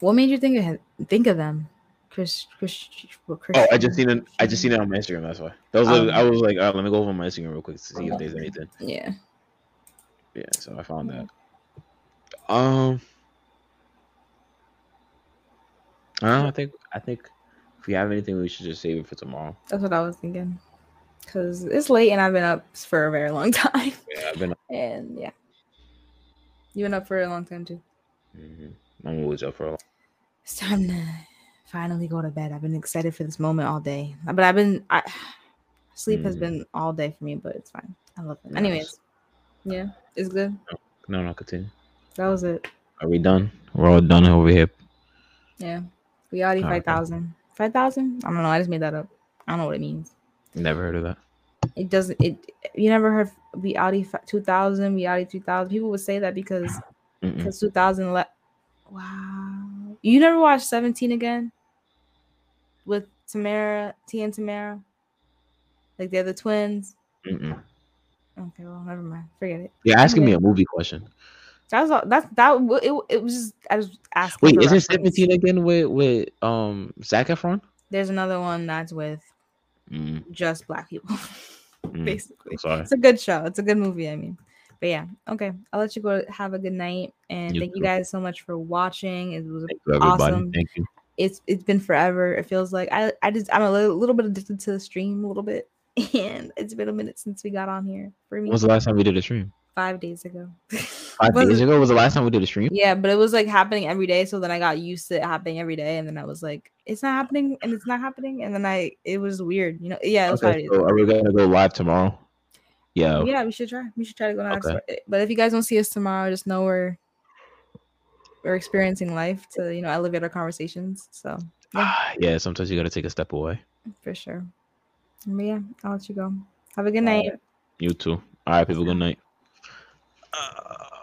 [SPEAKER 1] What made you think of him, think of them, Chris? Chris, well,
[SPEAKER 2] Oh, I just seen it. I just seen it on my Instagram. That's why. That was.
[SPEAKER 1] Um,
[SPEAKER 2] I was like, all right, let me go over my Instagram real quick to see if there's anything.
[SPEAKER 1] Yeah.
[SPEAKER 2] Yeah, so I found that. Um, I don't know. I think I think if we have anything, we should just save it for tomorrow.
[SPEAKER 1] That's what I was thinking. Cause it's late and I've been up for a very long [LAUGHS] time.
[SPEAKER 2] Yeah, I've been. Up.
[SPEAKER 1] And yeah, you been up for a long time too.
[SPEAKER 2] mhm. I'm always up for a long.
[SPEAKER 1] It's time to finally go to bed. I've been excited for this moment all day, but I've been I, sleep has
[SPEAKER 2] Mhm.
[SPEAKER 1] been all day for me, but it's fine. I love it. Anyways, yeah, it's good.
[SPEAKER 2] No, no, continue.
[SPEAKER 1] That was it.
[SPEAKER 2] Are we done? We're all done over here.
[SPEAKER 1] Yeah, we already
[SPEAKER 2] Okay.
[SPEAKER 1] five thousand. Five thousand? I don't know. I just made that up. I don't know what it means.
[SPEAKER 2] Never heard of that.
[SPEAKER 1] It doesn't. It you never heard we Audi two thousand, we Audi three thousand. People would say that because because two thousand. Le- wow, you never watched Seventeen again with Tamera, T and Tamera. Like they're the twins.
[SPEAKER 2] Mm-mm.
[SPEAKER 1] Okay, well, never mind. Forget it.
[SPEAKER 2] You're asking me a movie question.
[SPEAKER 1] That was all. That's that. It, it was just I was asking.
[SPEAKER 2] Wait, is it 17 again with with um Zac Efron?
[SPEAKER 1] There's another one that's with
[SPEAKER 2] Mm,
[SPEAKER 1] just black people, [LAUGHS]
[SPEAKER 2] Mm,
[SPEAKER 1] basically.
[SPEAKER 2] I'm sorry.
[SPEAKER 1] It's a good show. It's a good movie. I mean, but yeah, okay. I'll let you go. Have a good night, and
[SPEAKER 2] You
[SPEAKER 1] thank you guys so much for watching. It was
[SPEAKER 2] Thank
[SPEAKER 1] awesome.
[SPEAKER 2] Thank you.
[SPEAKER 1] it's it's been forever. It feels like I I just I'm a little, little bit addicted to the stream a little bit, [LAUGHS] and it's been a minute since we got on here for me.
[SPEAKER 2] When was the last time we did a stream?
[SPEAKER 1] Five days ago. [LAUGHS]
[SPEAKER 2] Five days ago was the last time we did a stream.
[SPEAKER 1] Yeah, but it was like happening every day. So then I got used to it happening every day, and then I was like, it's not happening, and it's not happening, and then I it was weird, you know. Yeah,
[SPEAKER 2] Okay, so are we gonna go live tomorrow? Yeah.
[SPEAKER 1] Yeah, we should try. We should try to go next.
[SPEAKER 2] Okay.
[SPEAKER 1] But if you guys don't see us tomorrow, just know we're we're experiencing life to you know elevate our conversations. So yeah, [SIGHS]
[SPEAKER 2] yeah. Sometimes you gotta take a step away.
[SPEAKER 1] for sure. But yeah, I'll let you go. Have a good night.
[SPEAKER 2] You too. All right, people. Good night. Uh,